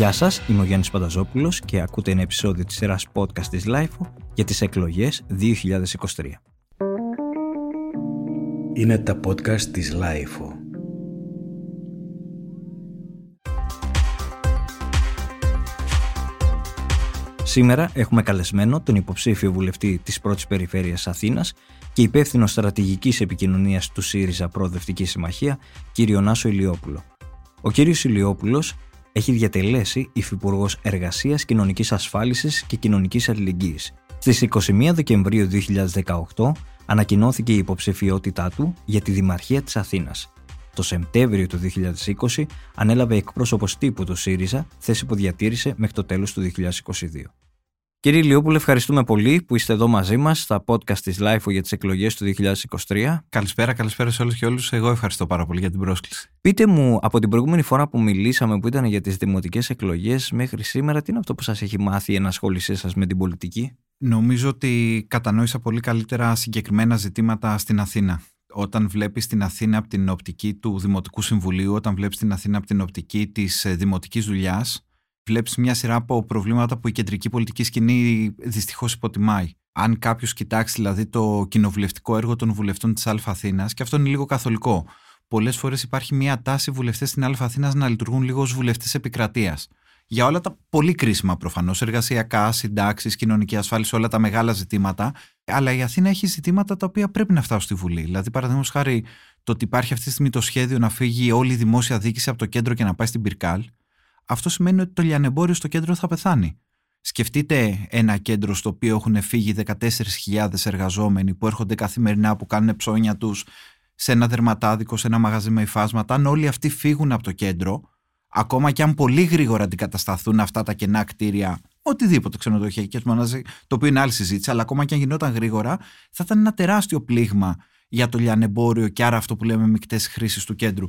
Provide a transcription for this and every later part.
Γεια σας, είμαι ο Γιάννης Πανταζόπουλος και ακούτε ένα επεισόδιο της σειράς podcast της LIFO για τις εκλογές 2023. Είναι τα podcast της LIFO. Σήμερα έχουμε καλεσμένο τον υποψήφιο βουλευτή της πρώτης περιφέρειας Αθήνας και υπεύθυνο στρατηγικής επικοινωνίας του ΣΥΡΙΖΑ Προοδευτική Συμμαχία, κύριο Νάσο Ηλιόπουλο. Ο κύριος Ηλιόπουλος έχει διατελέσει Υφυπουργός Εργασίας, Κοινωνικής Ασφάλισης και Κοινωνικής Αλληλεγγύης. Στις 21 Δεκεμβρίου 2018 ανακοινώθηκε η υποψηφιότητά του για τη Δημαρχία της Αθήνας. Το Σεπτέμβριο του 2020 ανέλαβε εκπρόσωπος τύπου του ΣΥΡΙΖΑ, θέση που διατήρησε μέχρι το τέλος του 2022. Κύριε Λιόπουλε, ευχαριστούμε πολύ που είστε εδώ μαζί μας στα podcast της LIFO για τις εκλογές του 2023. Καλησπέρα, καλησπέρα σε όλους και όλους. Εγώ ευχαριστώ πάρα πολύ για την πρόσκληση. Πείτε μου, από την προηγούμενη φορά που μιλήσαμε, που ήταν για τις δημοτικές εκλογές, μέχρι σήμερα, τι είναι αυτό που σας έχει μάθει η ενασχόλησή σας με την πολιτική; Νομίζω ότι κατανόησα πολύ καλύτερα συγκεκριμένα ζητήματα στην Αθήνα. Όταν βλέπεις την Αθήνα από την οπτική του Δημοτικού Συμβουλίου, όταν βλέπεις την Αθήνα από την οπτική της ε, δημοτικής δουλειάς, βλέπεις μια σειρά από προβλήματα που η κεντρική πολιτική σκηνή δυστυχώς υποτιμάει. Αν κάποιος κοιτάξει δηλαδή το κοινοβουλευτικό έργο των βουλευτών της Α και αυτό είναι λίγο καθολικό. Πολλές φορές υπάρχει μια τάση βουλευτές στην Α να λειτουργούν λίγο ως βουλευτές επικρατείας. Για όλα τα πολύ κρίσιμα προφανώς, εργασιακά, συντάξεις, κοινωνική ασφάλιση, όλα τα μεγάλα ζητήματα. Αλλά η Αθήνα έχει ζητήματα τα οποία πρέπει να φτάσουν στη Βουλή. Δηλαδή, παραδείγματος χάρη, το ότι υπάρχει αυτή τη στιγμή το σχέδιο να φύγει όλη η δημόσια διοίκηση από το κέντρο και να πάει στην Πυρκάλ αυτό σημαίνει ότι το λιανεμπόριο στο κέντρο θα πεθάνει. Σκεφτείτε ένα κέντρο στο οποίο έχουν φύγει 14.000 εργαζόμενοι που έρχονται καθημερινά που κάνουν ψώνια τους σε ένα δερματάδικο, σε ένα μαγαζί με υφάσματα. Αν όλοι αυτοί φύγουν από το κέντρο, ακόμα και αν πολύ γρήγορα αντικατασταθούν αυτά τα κενά κτίρια, οτιδήποτε ξενοδοχειακέ μονάδε, το οποίο είναι άλλη συζήτηση, αλλά ακόμα και αν γινόταν γρήγορα, θα ήταν ένα τεράστιο πλήγμα για το λιανεμπόριο και άρα αυτό που λέμε μεικτές χρήσεις του κέντρου.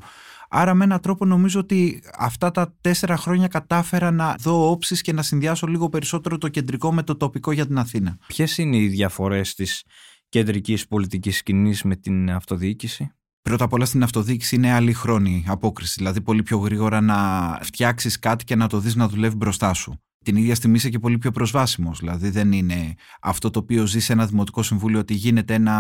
Άρα με έναν τρόπο νομίζω ότι αυτά τα τέσσερα χρόνια κατάφερα να δω όψεις και να συνδυάσω λίγο περισσότερο το κεντρικό με το τοπικό για την Αθήνα. Ποιες είναι οι διαφορές της κεντρικής πολιτικής σκηνής με την αυτοδιοίκηση; Πρώτα απ' όλα στην αυτοδιοίκηση είναι άλλη χρόνη απόκριση. Δηλαδή, πολύ πιο γρήγορα να φτιάξεις κάτι και να το δεις να δουλεύει μπροστά σου την ίδια στιγμή είσαι και πολύ πιο προσβάσιμος. Δηλαδή δεν είναι αυτό το οποίο ζει σε ένα δημοτικό συμβούλιο ότι γίνεται ένα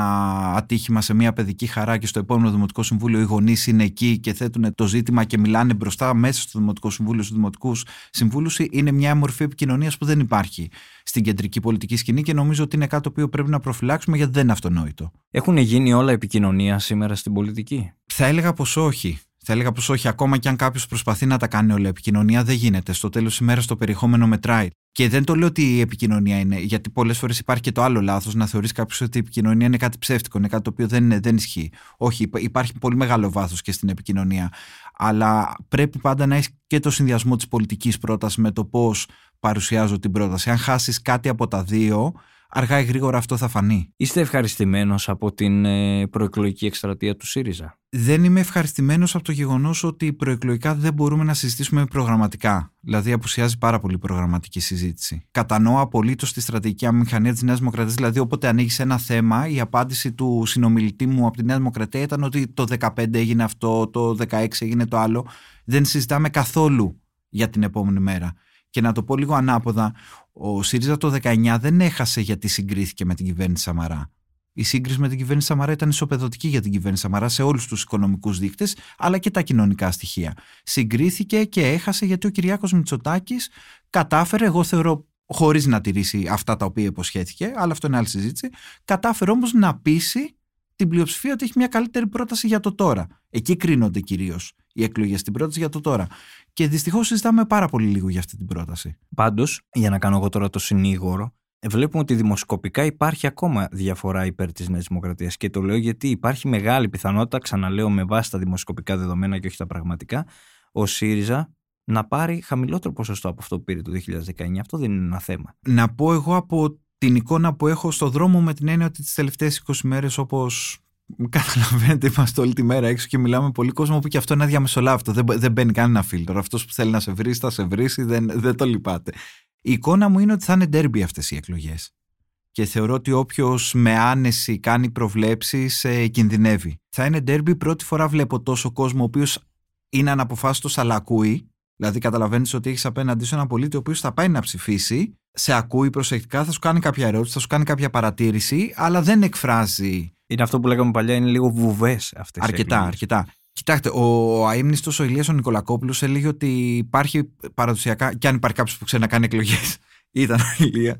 ατύχημα σε μια παιδική χαρά και στο επόμενο δημοτικό συμβούλιο οι γονείς είναι εκεί και θέτουν το ζήτημα και μιλάνε μπροστά μέσα στο δημοτικό συμβούλιο, στους δημοτικούς συμβούλους. Είναι μια μορφή επικοινωνίας που δεν υπάρχει στην κεντρική πολιτική σκηνή και νομίζω ότι είναι κάτι το οποίο πρέπει να προφυλάξουμε γιατί δεν είναι αυτονόητο. Έχουν γίνει όλα επικοινωνία σήμερα στην πολιτική; Θα έλεγα πως όχι. Θα έλεγα πως όχι, ακόμα και αν κάποιος προσπαθεί να τα κάνει όλα επικοινωνία, δεν γίνεται. Στο τέλος της ημέρα το περιεχόμενο μετράει. Και δεν το λέω ότι η επικοινωνία είναι, γιατί πολλές φορές υπάρχει και το άλλο λάθος να θεωρείς κάποιος ότι η επικοινωνία είναι κάτι ψεύτικο, είναι κάτι το οποίο δεν, δεν ισχύει. Όχι, υπάρχει πολύ μεγάλο βάθος και στην επικοινωνία. Αλλά πρέπει πάντα να έχεις και το συνδυασμό της πολιτικής πρότασης με το πώς παρουσιάζω την πρόταση. Αν χάσεις κάτι από τα δύο, αργά ή γρήγορα αυτό θα φανεί. Είστε ευχαριστημένος από την ε, προεκλογική εκστρατεία του ΣΥΡΙΖΑ; Δεν είμαι ευχαριστημένος από το γεγονός ότι προεκλογικά δεν μπορούμε να συζητήσουμε προγραμματικά. Δηλαδή, απουσιάζει πάρα πολύ προγραμματική συζήτηση. Κατανοώ απολύτως τη στρατηγική αμηχανία της Νέας Δημοκρατίας. Δηλαδή, όποτε ανοίγει ένα θέμα, η απάντηση του συνομιλητή μου από τη Νέα Δημοκρατία ήταν ότι το 2015 έγινε αυτό, το 2016 έγινε το άλλο. Δεν συζητάμε καθόλου για την επόμενη μέρα. Και να το πω λίγο ανάποδα, ο ΣΥΡΙΖΑ το 19 δεν έχασε γιατί συγκρίθηκε με την κυβέρνηση Σαμαρά. Η σύγκριση με την κυβέρνηση Σαμαρά ήταν ισοπεδωτική για την κυβέρνηση Σαμαρά σε όλους τους οικονομικούς δείκτες, αλλά και τα κοινωνικά στοιχεία. Συγκρίθηκε και έχασε γιατί ο Κυριάκος Μητσοτάκης κατάφερε, εγώ θεωρώ χωρίς να τηρήσει αυτά τα οποία υποσχέθηκε, αλλά αυτό είναι άλλη συζήτηση, κατάφερε όμως να πείσει την πλειοψηφία ότι έχει μια καλύτερη πρόταση για το τώρα. Εκεί κρίνονται κυρίως οι εκλογές στην πρόταση για το τώρα. Και δυστυχώς συζητάμε πάρα πολύ λίγο για αυτή την πρόταση. Πάντως, για να κάνω εγώ τώρα το συνήγορο, βλέπουμε ότι δημοσκοπικά υπάρχει ακόμα διαφορά υπέρ της Νέας Δημοκρατίας. Και το λέω γιατί υπάρχει μεγάλη πιθανότητα, ξαναλέω με βάση τα δημοσκοπικά δεδομένα και όχι τα πραγματικά, ο ΣΥΡΙΖΑ να πάρει χαμηλότερο ποσοστό από αυτό που πήρε το 2019. Αυτό δεν είναι ένα θέμα. Να πω εγώ από την εικόνα που έχω στο δρόμο με την έννοια ότι τις τελευταίες 20 μέρες, όπως Καταλαβαίνετε, είμαστε όλη τη μέρα έξω και μιλάμε με πολύ κόσμο που και αυτό είναι αδιαμεσολάβητο. Δεν, δεν μπαίνει κανένα φίλτρο. Αυτός που θέλει να σε βρει, θα σε βρει, δεν, δεν το λυπάται. Η εικόνα μου είναι ότι θα είναι ντέρμπι αυτές οι εκλογές. Και θεωρώ ότι όποιος με άνεση κάνει προβλέψεις ε, κινδυνεύει. Θα είναι ντέρμπι. Πρώτη φορά βλέπω τόσο κόσμο ο οποίος είναι αναποφάσιστος αλλά ακούει. Δηλαδή, καταλαβαίνεις ότι έχεις απέναντί σου ένα πολίτη ο οποίος θα πάει να ψηφίσει, σε ακούει προσεκτικά, θα σου κάνει κάποια ερώτηση, θα σου κάνει κάποια παρατήρηση, αλλά δεν εκφράζει. Είναι αυτό που λέγαμε παλιά, είναι λίγο βουβές αυτές Αρκετά, αρκετά. Κοιτάξτε, ο αίμνηστο ο Ηλίας ο Νικολακόπουλος έλεγε ότι υπάρχει παραδοσιακά, και αν υπάρχει κάποιος που ξέρει να κάνει εκλογές, ήταν ο Ηλίας.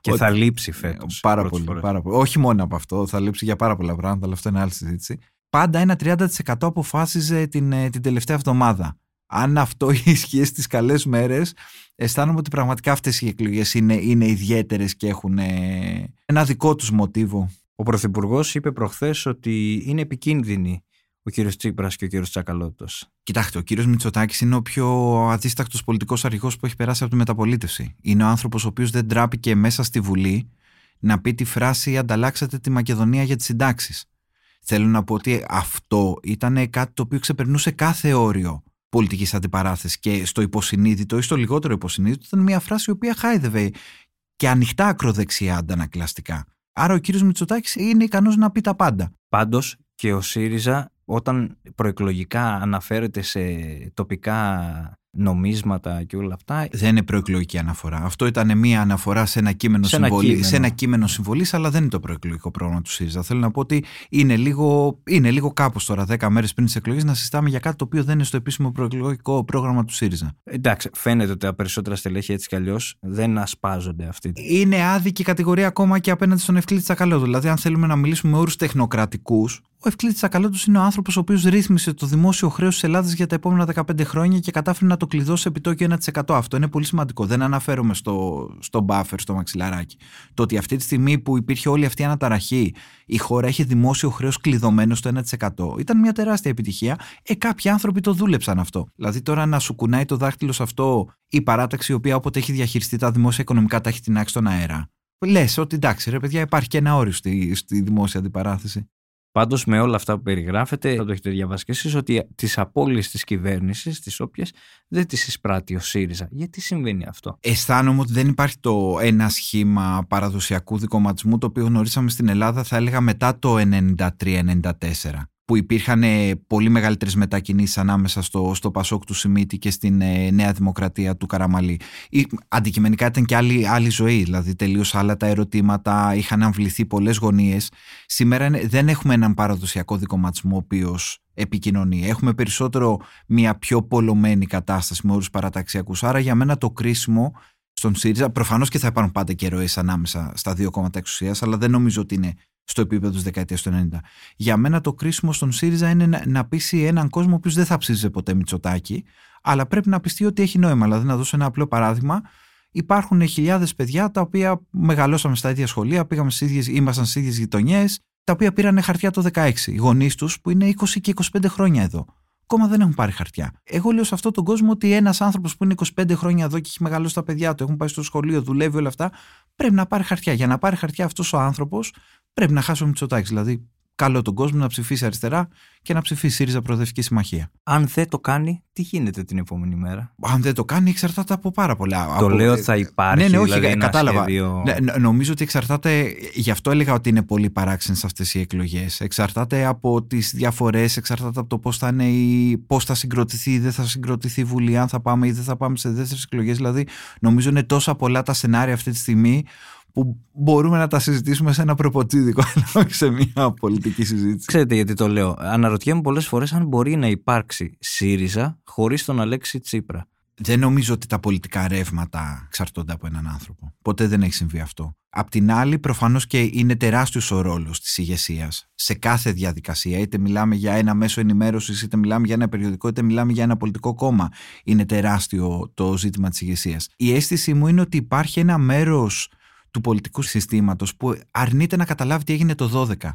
Και ότι... θα λείψει φέτος. Πάρα πολύ, πάρα πολύ. Όχι μόνο από αυτό, θα λείψει για πάρα πολλά πράγματα, αλλά αυτό είναι άλλη συζήτηση. Πάντα ένα 30% αποφάσιζε την, ε, την τελευταία εβδομάδα. Αν αυτό ισχύει στις καλές μέρες, αισθάνομαι ότι πραγματικά αυτές οι εκλογές είναι, είναι ιδιαίτερες και έχουν ε, ένα δικό τους μοτίβο. Ο Πρωθυπουργός είπε προχθές ότι είναι επικίνδυνη ο κύριος Τσίπρας και ο κύριος Τσακαλώτος. Κοιτάξτε, ο κύριος Μητσοτάκης είναι ο πιο αδίστακτος πολιτικός αρχηγός που έχει περάσει από τη μεταπολίτευση. Είναι ο άνθρωπος ο οποίος δεν τράπηκε μέσα στη Βουλή να πει τη φράση Ανταλλάξατε τη Μακεδονία για τις συντάξεις. Θέλω να πω ότι αυτό ήταν κάτι το οποίο ξεπερνούσε κάθε όριο πολιτικής αντιπαράθεσης και στο υποσυνείδητο ή στο λιγότερο υποσυνείδητο ήταν μια φράση η οποία χάιδευε και ανοιχτά ακροδεξιά αντανακλαστικά. Άρα ο κύριος Μητσοτάκης είναι ικανός να πει τα πάντα. Πάντως και ο ΣΥΡΙΖΑ όταν προεκλογικά αναφέρεται σε τοπικά νομίσματα και όλα αυτά. Δεν είναι προεκλογική αναφορά. Αυτό ήταν μία αναφορά σε ένα κείμενο, σε συμβολή, Σε ένα κείμενο συμβολής, αλλά δεν είναι το προεκλογικό πρόγραμμα του ΣΥΡΙΖΑ. Θέλω να πω ότι είναι λίγο, είναι λίγο κάπως τώρα, 10 μέρες πριν τις εκλογές, να συστάμε για κάτι το οποίο δεν είναι στο επίσημο προεκλογικό πρόγραμμα του ΣΥΡΙΖΑ. Εντάξει, φαίνεται ότι τα περισσότερα στελέχη έτσι κι αλλιώς δεν ασπάζονται αυτή. Είναι άδικη κατηγορία ακόμα και απέναντι στον Ευκλήτη Τσακαλώτου. Δηλαδή, αν θέλουμε να μιλήσουμε με όρους τεχνοκρατικούς, ο Ευκλήτη Τσακαλώτου είναι ο άνθρωπος ο οποίος ρύθμισε το δημόσιο χρέος της Ελλάδας για τα επόμενα 15 χρόνια και κατάφερε να το κλειδώσει επιτόκιο 1%. Αυτό είναι πολύ σημαντικό. Δεν αναφέρομαι στο, στο buffer, στο μαξιλαράκι. Το ότι αυτή τη στιγμή που υπήρχε όλη αυτή η αναταραχή, η χώρα έχει δημόσιο χρέος κλειδωμένο στο 1%. Ήταν μια τεράστια επιτυχία. Ε, κάποιοι άνθρωποι το δούλεψαν αυτό. Δηλαδή τώρα να σου κουνάει το δάχτυλο σε αυτό η παράταξη, η οποία όποτε έχει διαχειριστεί τα δημόσια οικονομικά τα έχει την στον αέρα. Λες ότι εντάξει, ρε παιδιά, υπάρχει και ένα όριο στη, στη δημόσια αντιπαράθεση. Πάντως, με όλα αυτά που περιγράφετε, θα το έχετε διαβάσει και εσείς, ότι τις απώλειες της κυβέρνησης, τις όποιες, δεν τις εισπράττει ο ΣΥΡΙΖΑ. Γιατί συμβαίνει αυτό; Αισθάνομαι ότι δεν υπάρχει το ένα σχήμα παραδοσιακού δικοματισμού το οποίο γνωρίσαμε στην Ελλάδα, θα έλεγα μετά το 93-94 που υπήρχαν ε, πολύ μεγαλύτερες μετακινήσεις ανάμεσα στο, στο Πασόκ του Σιμίτη και στην ε, Νέα Δημοκρατία του Καραμαλή. Ή, αντικειμενικά ήταν και άλλη, άλλη ζωή, δηλαδή τελείως άλλα τα ερωτήματα, είχαν αμβληθεί πολλές γωνίες. Σήμερα δεν έχουμε έναν παραδοσιακό δικοματισμό ο οποίος επικοινωνεί. Έχουμε περισσότερο μια πιο πολλωμένη κατάσταση με όρους παραταξιακούς. Άρα για μένα το κρίσιμο στον ΣΥΡΙΖΑ, προφανώς και θα υπάρχουν πάντα και ροές ανάμεσα στα δύο κόμματα εξουσίας, αλλά δεν νομίζω ότι είναι στο επίπεδο της δεκαετίας του 90. Για μένα το κρίσιμο στον ΣΥΡΙΖΑ είναι να, να πείσει έναν κόσμο ο οποίος δεν θα ψήφιζε ποτέ Μητσοτάκη, αλλά πρέπει να πιστεί ότι έχει νόημα. Δηλαδή, να δώσω ένα απλό παράδειγμα. Υπάρχουν χιλιάδες παιδιά τα οποία μεγαλώσαμε στα ίδια σχολεία, πήγαμε στις ίδιες, ήμασταν στις ίδιες γειτονιές, τα οποία πήραν χαρτιά το 16. Οι γονείς τους που είναι 20 και 25 χρόνια εδώ. Ακόμα δεν έχουν πάρει χαρτιά. Εγώ λέω σε αυτόν τον κόσμο ότι ένας άνθρωπος που είναι 25 χρόνια εδώ και έχει μεγαλώσει τα παιδιά του, έχουν πάει στο σχολείο, δουλεύει όλα αυτά, πρέπει να πάρει χαρτιά. Για να πάρει χαρτιά αυτός ο άνθρωπος, πρέπει να χάσει ο Μητσοτάκης. Δηλαδή, καλό τον κόσμο να ψηφίσει αριστερά και να ψηφίσει ΣΥΡΙΖΑ Προοδευτική Συμμαχία. Αν δεν το κάνει, τι γίνεται την επόμενη μέρα; Αν δεν το κάνει, εξαρτάται από πάρα πολλά. Το από... λέω ότι θα υπάρχει. Ναι, ναι, όχι, δηλαδή κατάλαβα. Σχέδιο... Ναι, νομίζω ότι εξαρτάται. Γι' αυτό έλεγα ότι είναι πολύ παράξενες αυτές οι εκλογές. Εξαρτάται από τις διαφορές, εξαρτάται από το πώς θα, είναι η... πώς θα συγκροτηθεί ή δεν θα συγκροτηθεί η Βουλή, αν θα πάμε ή δεν θα πάμε σε δεύτερες εκλογές. Δηλαδή, νομίζω είναι τόσα πολλά τα σενάρια αυτή τη στιγμή που μπορούμε να τα συζητήσουμε σε ένα προποτσίδικο, αλλά όχι σε μια πολιτική συζήτηση. Ξέρετε γιατί το λέω. Αναρωτιέμαι πολλές φορές αν μπορεί να υπάρξει ΣΥΡΙΖΑ χωρίς τον Αλέξη Τσίπρα. Δεν νομίζω ότι τα πολιτικά ρεύματα εξαρτώνται από έναν άνθρωπο. Ποτέ δεν έχει συμβεί αυτό. Απ' την άλλη, προφανώς και είναι τεράστιος ο ρόλος της ηγεσίας σε κάθε διαδικασία. Είτε μιλάμε για ένα μέσο ενημέρωσης, είτε μιλάμε για ένα περιοδικό, είτε μιλάμε για ένα πολιτικό κόμμα. Είναι τεράστιο το ζήτημα της ηγεσίας. Η αίσθηση μου είναι ότι υπάρχει ένα μέρος του πολιτικού συστήματος που αρνείται να καταλάβει τι έγινε το 12.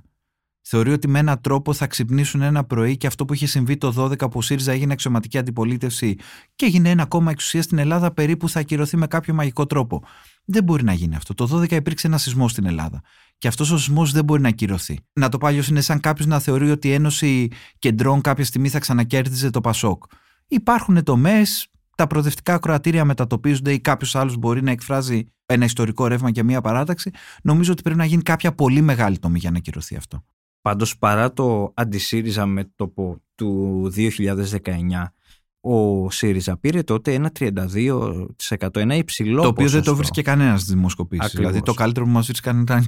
Θεωρεί ότι με έναν τρόπο θα ξυπνήσουν ένα πρωί και αυτό που είχε συμβεί το 12 που ο ΣΥΡΙΖΑ έγινε αξιωματική αντιπολίτευση και έγινε ένα κόμμα εξουσίας στην Ελλάδα περίπου θα ακυρωθεί με κάποιο μαγικό τρόπο. Δεν μπορεί να γίνει αυτό. Το 12 υπήρξε ένα σεισμό στην Ελλάδα. Και αυτός ο σεισμός δεν μπορεί να ακυρωθεί. Να το πάλι είναι σαν κάποιος να θεωρεί ότι η Ένωση Κεντρών κάποια στιγμή θα ξανακέρδιζε το Πασόκ. Υπάρχουν τομές, τα προοδευτικά ακροατήρια μετατοπίζονται ή κάποιος άλλος μπορεί να εκφράζει ένα ιστορικό ρεύμα και μία παράταξη, νομίζω ότι πρέπει να γίνει κάποια πολύ μεγάλη τομή για να κυρωθεί αυτό. Πάντως, παρά το αντισύριζα μέτωπο του 2019, ο ΣΥΡΙΖΑ πήρε τότε ένα 32%, ένα υψηλό Το οποίο ποσοστό. δεν το βρίσκε κανένας στι δημοσκοπήσει. Ακριβώς. Δηλαδή το καλύτερο που μας βρίσκαν ήταν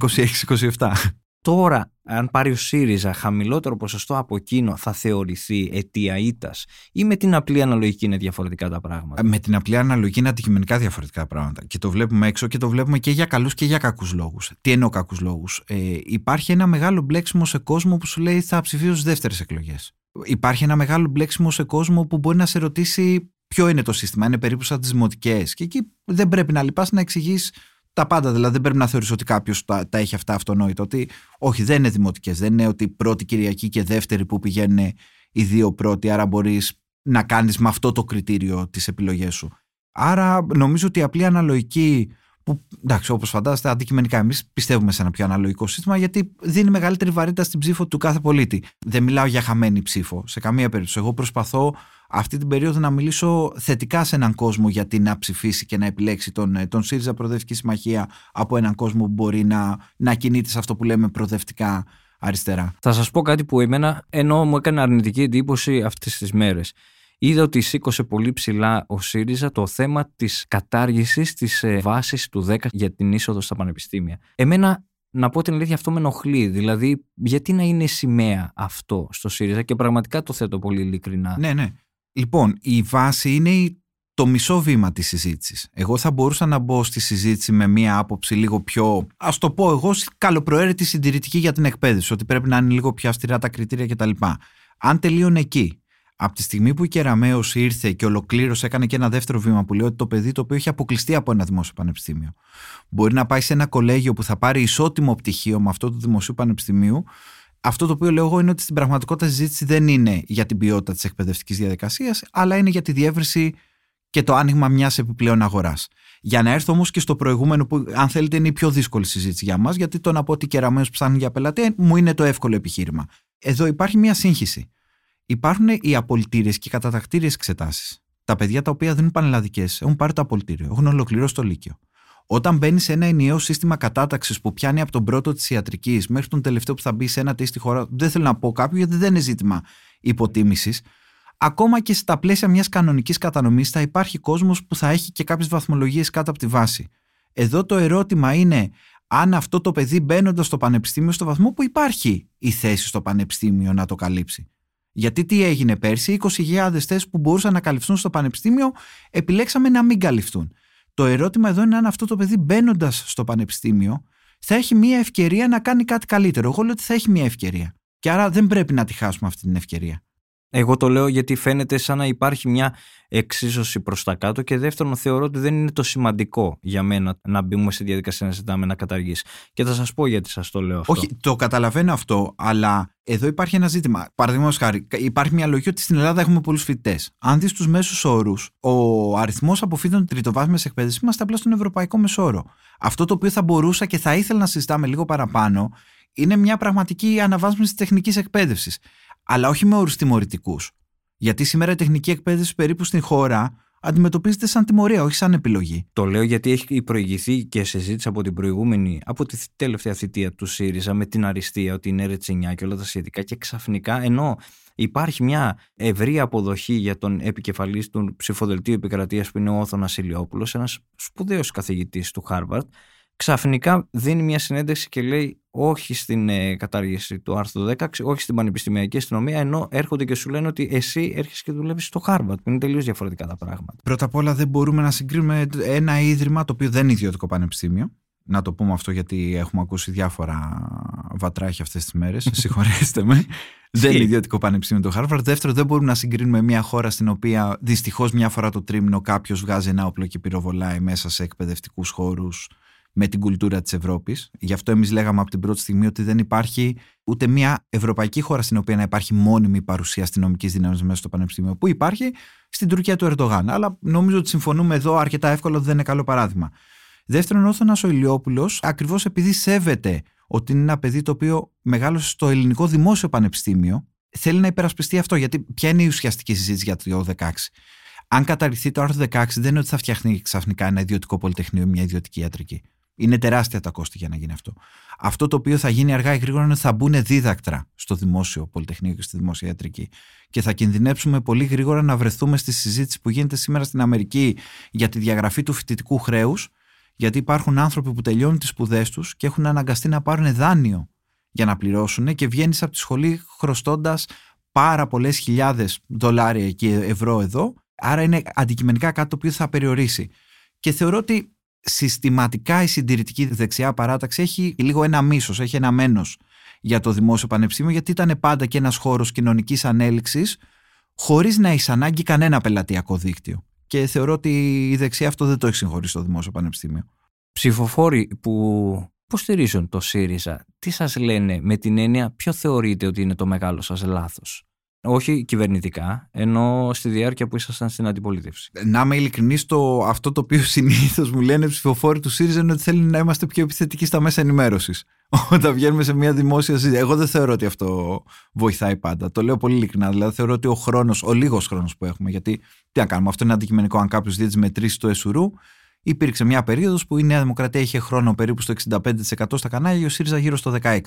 26-27. Τώρα, αν πάρει ο ΣΥΡΙΖΑ χαμηλότερο ποσοστό από εκείνο, θα θεωρηθεί αιτία ήττας ή με την απλή αναλογική είναι διαφορετικά τα πράγματα; Με την απλή αναλογική είναι αντικειμενικά διαφορετικά πράγματα. Και το βλέπουμε έξω και το βλέπουμε και για καλούς και για κακούς λόγους. Τι εννοώ κακούς λόγους; Ε, υπάρχει ένα μεγάλο μπλέξιμο σε κόσμο που σου λέει θα ψηφίσω στις δεύτερες εκλογές. Υπάρχει ένα μεγάλο μπλέξιμο σε κόσμο που μπορεί να σε ρωτήσει ποιο είναι το σύστημα. Είναι περίπου σαν τις δημοτικές. Και εκεί δεν πρέπει να λυπάς να εξηγείς τα πάντα. Δηλαδή δεν πρέπει να θεωρήσει ότι κάποιος τα, τα έχει αυτά αυτονόητα. Ότι όχι, δεν είναι δημοτικές. Δεν είναι ότι πρώτη Κυριακή και δεύτερη που πηγαίνουν οι δύο πρώτοι. Άρα μπορείς να κάνεις με αυτό το κριτήριο τις επιλογές σου. Άρα νομίζω ότι η απλή αναλογική. Που εντάξει, όπως φαντάζεστε, αντικειμενικά εμείς πιστεύουμε σε ένα πιο αναλογικό σύστημα γιατί δίνει μεγαλύτερη βαρύτητα στην ψήφο του κάθε πολίτη. Δεν μιλάω για χαμένη ψήφο σε καμία περίπτωση. Εγώ προσπαθώ αυτή την περίοδο να μιλήσω θετικά σε έναν κόσμο γιατί να ψηφίσει και να επιλέξει τον, τον ΣΥΡΙΖΑ Προοδευτική Συμμαχία από έναν κόσμο που μπορεί να, να κινείται σε αυτό που λέμε προοδευτικά αριστερά. Θα σας πω κάτι που εμένα ενώ μου έκανε αρνητική εντύπωση αυτές τις μέρες. Είδα ότι σήκωσε πολύ ψηλά ο ΣΥΡΙΖΑ το θέμα της κατάργησης της ε, βάσης του 10 για την είσοδο στα πανεπιστήμια. Εμένα να πω την αλήθεια αυτό με ενοχλεί. Δηλαδή γιατί να είναι σημαία αυτό στο ΣΥΡΙΖΑ και πραγματικά το θέτω πολύ ειλικρινά. Ναι, ναι. Λοιπόν, η βάση είναι το μισό βήμα της συζήτησης. Εγώ θα μπορούσα να μπω στη συζήτηση με μία άποψη λίγο πιο, ας το πω εγώ, καλοπροαίρετη συντηρητική για την εκπαίδευση, ότι πρέπει να είναι λίγο πιο αυστηρά τα κριτήρια κτλ. Αν τελείωνε εκεί, από τη στιγμή που η Κεραμέως ήρθε και ολοκλήρωσε, έκανε και ένα δεύτερο βήμα που λέει ότι το παιδί το οποίο έχει αποκλειστεί από ένα δημόσιο πανεπιστήμιο μπορεί να πάει σε ένα κολέγιο που θα πάρει ισότιμο πτυχίο με αυτό του δημοσίου πανεπιστημίου. Αυτό το οποίο λέω εγώ είναι ότι στην πραγματικότητα η συζήτηση δεν είναι για την ποιότητα της εκπαιδευτικής διαδικασίας, αλλά είναι για τη διεύρυνση και το άνοιγμα μιας επιπλέον αγοράς. Για να έρθω όμως και στο προηγούμενο, που αν θέλετε είναι η πιο δύσκολη συζήτηση για μας, γιατί το να πω ότι κεραμένο ψάχνει για πελατή μου είναι το εύκολο επιχείρημα. Εδώ υπάρχει μια σύγχυση. Υπάρχουν οι απολυτήριες και οι κατατακτήριες εξετάσεις. Τα παιδιά τα οποία δίνουν πανελλαδικές έχουν πάρει το απολυτήριο, έχουν ολοκληρώσει το Λύκειο. Όταν μπαίνει σε ένα ενιαίο σύστημα κατάταξης που πιάνει από τον πρώτο της ιατρικής μέχρι τον τελευταίο που θα μπει σε ένα τεστ στη χώρα, δεν θέλω να πω κάποιο γιατί δεν είναι ζήτημα υποτίμησης. Ακόμα και στα πλαίσια μιας κανονικής κατανομής θα υπάρχει κόσμος που θα έχει και κάποιες βαθμολογίες κάτω από τη βάση. Εδώ το ερώτημα είναι αν αυτό το παιδί μπαίνοντας στο πανεπιστήμιο στο βαθμό που υπάρχει η θέση στο πανεπιστήμιο να το καλύψει. Γιατί τι έγινε πέρσι, 20.000 θέσεις που μπορούσαν να καλυφθούν στο πανεπιστήμιο επιλέξαμε να μην καλυφθούν. Το ερώτημα εδώ είναι αν αυτό το παιδί μπαίνοντας στο πανεπιστήμιο θα έχει μια ευκαιρία να κάνει κάτι καλύτερο. Εγώ λέω ότι θα έχει μια ευκαιρία. Και άρα δεν πρέπει να τη χάσουμε αυτή την ευκαιρία. Εγώ το λέω γιατί φαίνεται σαν να υπάρχει μια εξίσωση προς τα κάτω και δεύτερον θεωρώ ότι δεν είναι το σημαντικό για μένα να μπούμε στη διαδικασία να ζητάμε να καταργήσει. Και θα σας πω γιατί σας το λέω αυτό. Όχι, το καταλαβαίνω αυτό, αλλά εδώ υπάρχει ένα ζήτημα. Παραδείγματος χάρη, υπάρχει μια λογική ότι στην Ελλάδα έχουμε πολλούς φοιτητές. Αν δεις τους μέσους όρους, ο αριθμός αποφύτων τριτοβάθμιας εκπαίδευσης είμαστε απλά στον ευρωπαϊκό μεσόρο. Αυτό το οποίο θα μπορούσα και θα ήθελα να συζητάμε λίγο παραπάνω είναι μια πραγματική αναβάθμιση της τεχνικής εκπαίδευσης. Αλλά όχι με όρους τιμωρητικούς. Γιατί σήμερα η τεχνική εκπαίδευση περίπου στην χώρα αντιμετωπίζεται σαν τιμωρία, όχι σαν επιλογή. Το λέω γιατί έχει προηγηθεί και συζήτηση από την προηγούμενη, από τη τελευταία θητεία του ΣΥΡΙΖΑ με την αριστεία, ότι είναι ρετσινιά και όλα τα σχετικά. Και ξαφνικά, ενώ υπάρχει μια ευρή αποδοχή για τον επικεφαλής του ψηφοδελτίου επικρατείας που είναι ο Όθωνας Ηλιόπουλος, ένας σπουδαίος καθηγητής του Χάρβαρτ, ξαφνικά δίνει μια συνέντευξη και λέει όχι στην ε, κατάργηση του άρθρου 16, όχι στην πανεπιστημιακή αστυνομία, ενώ έρχονται και σου λένε ότι εσύ έρχεσαι και δουλεύεις στο Χάρβαρντ, που είναι τελείως διαφορετικά τα πράγματα. Πρώτα απ' όλα δεν μπορούμε να συγκρίνουμε ένα ίδρυμα το οποίο δεν είναι ιδιωτικό πανεπιστήμιο. Να το πούμε αυτό γιατί έχουμε ακούσει διάφορα βατράχια αυτές τις μέρες. Συγχωρέστε με. δεν είναι ιδιωτικό πανεπιστήμιο το Χάρβαρντ. Δεύτερο, δεν μπορούμε να συγκρίνουμε μια χώρα στην οποία δυστυχώς μια φορά το τρίμηνο κάποιος βγάζει ένα όπλο και πυροβολάει μέσα σε εκπαιδευτικούς χώρους με την κουλτούρα της Ευρώπης. Γι' αυτό εμείς λέγαμε από την πρώτη στιγμή ότι δεν υπάρχει ούτε μια ευρωπαϊκή χώρα στην οποία να υπάρχει μόνιμη παρουσία αστυνομικής δύναμη μέσα στο Πανεπιστήμιο. Που υπάρχει στην Τουρκία του Ερντογάν. Αλλά νομίζω ότι συμφωνούμε εδώ αρκετά εύκολα ότι δεν είναι καλό παράδειγμα. Δεύτερον, ο Όθωνα ο Ηλιόπουλος, ακριβώς επειδή σέβεται ότι είναι ένα παιδί το οποίο μεγάλωσε στο ελληνικό δημόσιο πανεπιστήμιο, θέλει να υπερασπιστεί αυτό. Γιατί ποια είναι η ουσιαστική συζήτηση για το 16. Αν καταρριφθεί το άρθρο 16, δεν είναι ότι θα φτιάχνει ξαφνικά ένα ιδιωτικό πολυτεχνείο ή μια ιδιωτική ιατρική. Είναι τεράστια τα κόστη για να γίνει αυτό. Αυτό το οποίο θα γίνει αργά ή γρήγορα είναι ότι θα μπουν δίδακτρα στο δημόσιο πολυτεχνείο και στη δημόσια ιατρική. Και θα κινδυνέψουμε πολύ γρήγορα να βρεθούμε στη συζήτηση που γίνεται σήμερα στην Αμερική για τη διαγραφή του φοιτητικού χρέους, γιατί υπάρχουν άνθρωποι που τελειώνουν τις σπουδές τους και έχουν αναγκαστεί να πάρουν δάνειο για να πληρώσουν και βγαίνεις από τη σχολή χρωστώντας πάρα πολλές χιλιάδες δολάρια και ευρώ εδώ. Άρα είναι αντικειμενικά κάτι το οποίο θα περιορίσει. Και θεωρώ ότι συστηματικά η συντηρητική δεξιά παράταξη έχει λίγο ένα μίσος, έχει ένα μένος για το δημόσιο πανεπιστήμιο γιατί ήταν πάντα και ένας χώρος κοινωνικής ανέλυξης χωρίς να έχει ανάγκη κανένα πελατειακό δίκτυο. Και θεωρώ ότι η δεξιά αυτό δεν το έχει συγχωρήσει στο δημόσιο πανεπιστήμιο. Ψηφοφόροι που υποστηρίζουν το ΣΥΡΙΖΑ, τι σας λένε με την έννοια ποιο θεωρείτε ότι είναι το μεγάλο σας λάθος; Όχι κυβερνητικά, ενώ στη διάρκεια που ήσασταν στην αντιπολίτευση. Να είμαι ειλικρινής, το, αυτό το οποίο συνήθως μου λένε ψηφοφόροι του ΣΥΡΙΖΑ είναι ότι θέλουν να είμαστε πιο επιθετικοί στα μέσα ενημέρωσης. Όταν βγαίνουμε σε μια δημόσια συζήτηση. Εγώ δεν θεωρώ ότι αυτό βοηθάει πάντα. Το λέω πολύ ειλικρινά. Δηλαδή, θεωρώ ότι ο χρόνος, ο λίγος χρόνος που έχουμε, γιατί τι να κάνουμε, αυτό είναι αντικειμενικό. Αν κάποιος δει τις μετρήσεις του ΕΣΟΥΡΟΥ, υπήρξε μια περίοδος που η Νέα Δημοκρατία είχε χρόνο περίπου στο 65% στα κανάλια και ο ΣΥΡΙΖΑ γύρω στο 16%.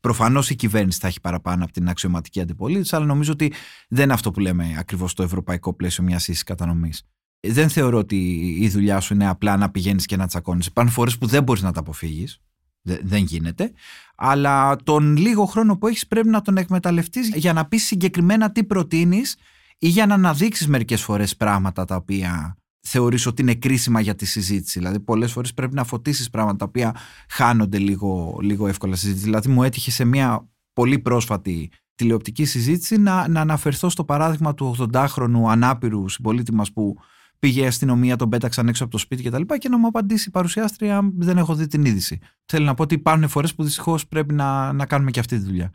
Προφανώς η κυβέρνηση θα έχει παραπάνω από την αξιωματική αντιπολίτευση, αλλά νομίζω ότι δεν είναι αυτό που λέμε ακριβώς το ευρωπαϊκό πλαίσιο μιας ίσης κατανομής. Δεν θεωρώ ότι η δουλειά σου είναι απλά να πηγαίνεις και να τσακώνεις. Υπάρχουν φορές που δεν μπορείς να τα αποφύγεις. Δεν γίνεται. Αλλά τον λίγο χρόνο που έχεις πρέπει να τον εκμεταλλευτείς για να πεις συγκεκριμένα τι προτείνεις ή για να αναδείξεις μερικές φορές πράγματα τα οποία θεωρείς ότι είναι κρίσιμα για τη συζήτηση. Δηλαδή, πολλές φορές πρέπει να φωτίσεις πράγματα τα οποία χάνονται λίγο, λίγο εύκολα στη συζήτηση. Δηλαδή, μου έτυχε σε μια πολύ πρόσφατη τηλεοπτική συζήτηση να, να αναφερθώ στο παράδειγμα του 80χρονου ανάπηρου συμπολίτη μας που πήγε η αστυνομία, τον πέταξαν έξω από το σπίτι κτλ. Και, και να μου απαντήσει η παρουσιάστρια, δεν έχω δει την είδηση. Θέλω να πω ότι υπάρχουν φορές που δυστυχώς πρέπει να, να κάνουμε και αυτή τη δουλειά.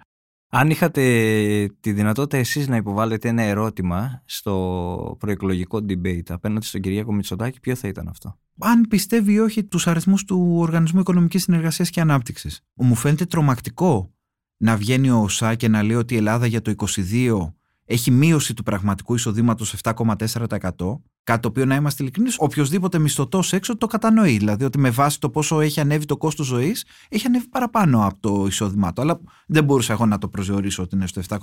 Αν είχατε τη δυνατότητα εσείς να υποβάλλετε ένα ερώτημα στο προεκλογικό debate απέναντι στον Κυριάκο Μητσοτάκη, ποιο θα ήταν αυτό; Αν πιστεύει ή όχι τους αριθμούς του Οργανισμού Οικονομικής Συνεργασίας και Ανάπτυξης. Μου φαίνεται τρομακτικό να βγαίνει ο ΩΣΑ και να λέει ότι η Ελλάδα για το 2022 έχει μείωση του πραγματικού εισοδήματος 7,4% Κάτι το οποίο να είμαστε ειλικρινείς, οποιοδήποτε μισθωτός έξω το κατανοεί. Δηλαδή ότι με βάση το πόσο έχει ανέβει το κόστος ζωής, έχει ανέβει παραπάνω από το εισόδημά του. Αλλά δεν μπορούσα εγώ να το προσδιορίσω ότι είναι στο 7,4.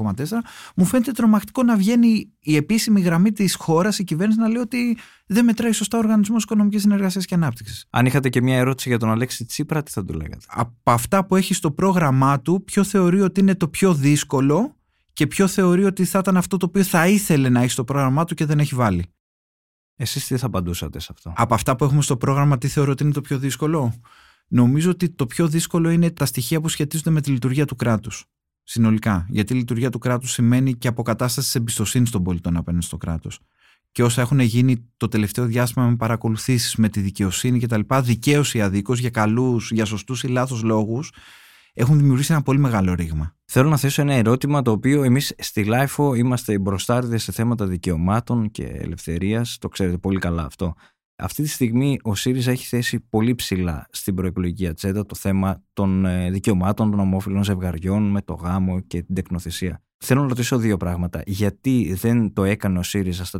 Μου φαίνεται τρομακτικό να βγαίνει η επίσημη γραμμή της χώρας, η κυβέρνηση, να λέει ότι δεν μετράει σωστά ο Οργανισμός Οικονομικής Συνεργασίας και Ανάπτυξης. Αν είχατε και μια ερώτηση για τον Αλέξη Τσίπρα, τι θα του λέγατε; Από αυτά που έχει στο πρόγραμμά του, ποιο θεωρεί ότι είναι το πιο δύσκολο και ποιο θεωρεί ότι θα ήταν αυτό το οποίο θα ήθελε να έχει στο πρόγραμμά του και δεν έχει βάλει; Εσείς τι θα απαντούσατε σε αυτό; Από αυτά που έχουμε στο πρόγραμμα, τι θεωρώ ότι είναι το πιο δύσκολο; Νομίζω ότι το πιο δύσκολο είναι τα στοιχεία που σχετίζονται με τη λειτουργία του κράτους. Συνολικά. Γιατί η λειτουργία του κράτους σημαίνει και αποκατάσταση της εμπιστοσύνης των πολιτών απέναντι στο κράτος. Και όσα έχουν γίνει το τελευταίο διάστημα με παρακολουθήσεις με τη δικαιοσύνη κτλ. Δικαίω ή αδίκως για καλούς, για σωστούς ή λάθος λόγους, έχουν δημιουργήσει ένα πολύ μεγάλο ρήγμα. Θέλω να θέσω ένα ερώτημα το οποίο εμείς στη LIFO είμαστε μπροστάριδες σε θέματα δικαιωμάτων και ελευθερίας, το ξέρετε πολύ καλά αυτό. Αυτή τη στιγμή ο ΣΥΡΙΖΑ έχει θέσει πολύ ψηλά στην προεκλογική ατζέντα το θέμα των ε, δικαιωμάτων των ομόφυλων ζευγαριών με το γάμο και την τεκνοθεσία. Θέλω να ρωτήσω δύο πράγματα. Γιατί δεν το έκανε ο ΣΥΡΙΖΑ στα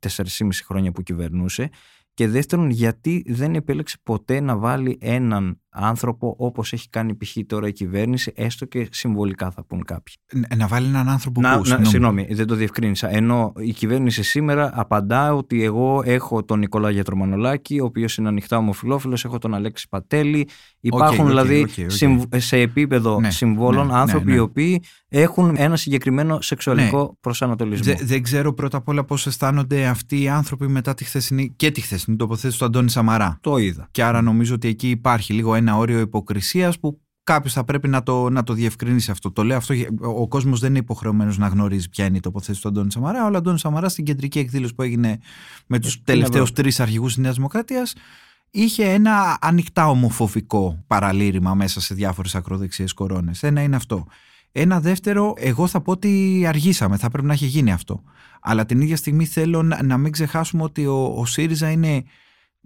4,5 χρόνια που κυβερνούσε; Και δεύτερον, γιατί δεν επέλεξε ποτέ να βάλει έναν άνθρωπο όπως έχει κάνει π.χ. τώρα η κυβέρνηση, έστω και συμβολικά θα πούν κάποιοι. Να βάλει έναν άνθρωπο να, που. Να, συγγνώμη, δεν το διευκρίνησα. Ενώ η κυβέρνηση σήμερα απαντά ότι εγώ έχω τον Νικόλα Γιατρομανολάκη, ο οποίος είναι ανοιχτά ομοφυλόφιλος, έχω τον Αλέξη Πατέλη. Υπάρχουν δηλαδή σε επίπεδο ναι, συμβόλων ναι, άνθρωποι ναι, οι οποίοι έχουν ένα συγκεκριμένο σεξουαλικό προσανατολισμό. δεν ξέρω πρώτα απ' όλα πώς αισθάνονται αυτοί οι άνθρωποι μετά τη χθεσινή και τη χθεσινή τοποθέτηση του Αντώνη Σαμαρά. Το είδα. Και άρα νομίζω ότι εκεί υπάρχει λίγο ένα όριο υποκρισίας που κάποιος θα πρέπει να το, να το διευκρινίσει αυτό. Το λέω αυτό. Ο κόσμος δεν είναι υποχρεωμένος να γνωρίζει ποια είναι η τοποθέτηση του Αντώνη Σαμαρά. Ο Αντώνη Σαμαρά στην κεντρική εκδήλωση που έγινε με τους τελευταίους τρεις αρχηγούς της Νέας Δημοκρατίας είχε ένα ανοιχτά ομοφοβικό παραλήρημα μέσα σε διάφορες ακροδεξιέ κορώνες. Ένα είναι αυτό. Ένα δεύτερο, εγώ θα πω ότι αργήσαμε, θα πρέπει να έχει γίνει αυτό. Αλλά την ίδια στιγμή θέλω να μην ξεχάσουμε ότι ο, ο ΣΥΡΙΖΑ είναι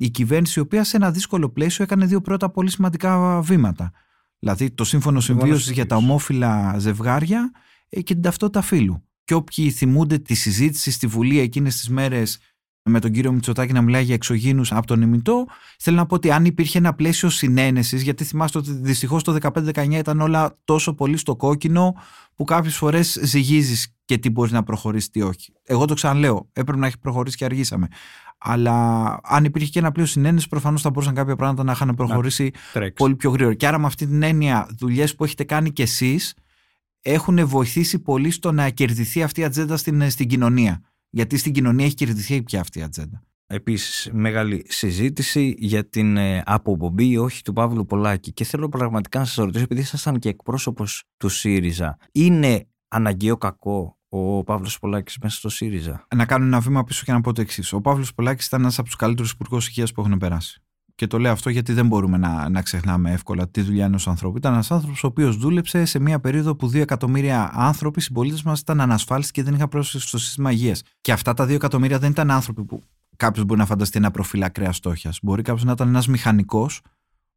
η κυβέρνηση η οποία σε ένα δύσκολο πλαίσιο έκανε δύο πρώτα πολύ σημαντικά βήματα. Δηλαδή το σύμφωνο συμβίωσης για τα ομόφυλα ζευγάρια ε, και την ταυτότητα φύλου. Και όποιοι θυμούνται τη συζήτηση στη Βουλή εκείνες τις μέρες με τον κύριο Μητσοτάκη να μιλάει για εξωγήνους από τον ημιτό. Θέλω να πω ότι αν υπήρχε ένα πλαίσιο συνένεσης, γιατί θυμάστε ότι δυστυχώς το 15-19 ήταν όλα τόσο πολύ στο κόκκινο, που κάποιες φορές ζυγίζεις και τι μπορείς να προχωρήσεις, τι όχι. Εγώ το ξαναλέω, έπρεπε να έχει προχωρήσει και αργήσαμε. Αλλά αν υπήρχε και ένα πλαίσιο συνένεση, προφανώς θα μπορούσαν κάποια πράγματα να είχαν προχωρήσει πολύ πιο γρήγορα. Και άρα, με αυτή την έννοια, δουλειές που έχετε κάνει κι εσείς έχουν βοηθήσει πολύ στο να κερδιθεί αυτή η ατζέντα στην, στην κοινωνία. Γιατί στην κοινωνία έχει κερδιθεί πια αυτή η ατζέντα. Επίσης, μεγάλη συζήτηση για την ε, αποπομπή ή όχι του Παύλου Πολάκη. Και θέλω πραγματικά να σας ρωτήσω, επειδή ήσασταν και εκπρόσωπος του ΣΥΡΙΖΑ, είναι αναγκαίο κακό ο Παύλος Πολάκης μέσα στο ΣΥΡΙΖΑ. Να κάνω ένα βήμα πίσω και να πω το εξής. Ο Παύλος Πολάκης ήταν ένας από τους καλύτερους υπουργού υγείας που έχουν περάσει. Και το λέω αυτό γιατί δεν μπορούμε να, να ξεχνάμε εύκολα τη δουλειά ενός ανθρώπου. Ήταν ένας άνθρωπος ο οποίος δούλεψε σε μια περίοδο που δύο εκατομμύρια άνθρωποι, συμπολίτες μας, ήταν ανασφάλιστοι και δεν είχαν πρόσβαση στο σύστημα υγείας. Και αυτά τα δύο εκατομμύρια δεν ήταν άνθρωποι που κάποιος μπορεί να φανταστεί ένα προφίλ ακραία στόχια. Μπορεί κάποιος να ήταν ένας μηχανικός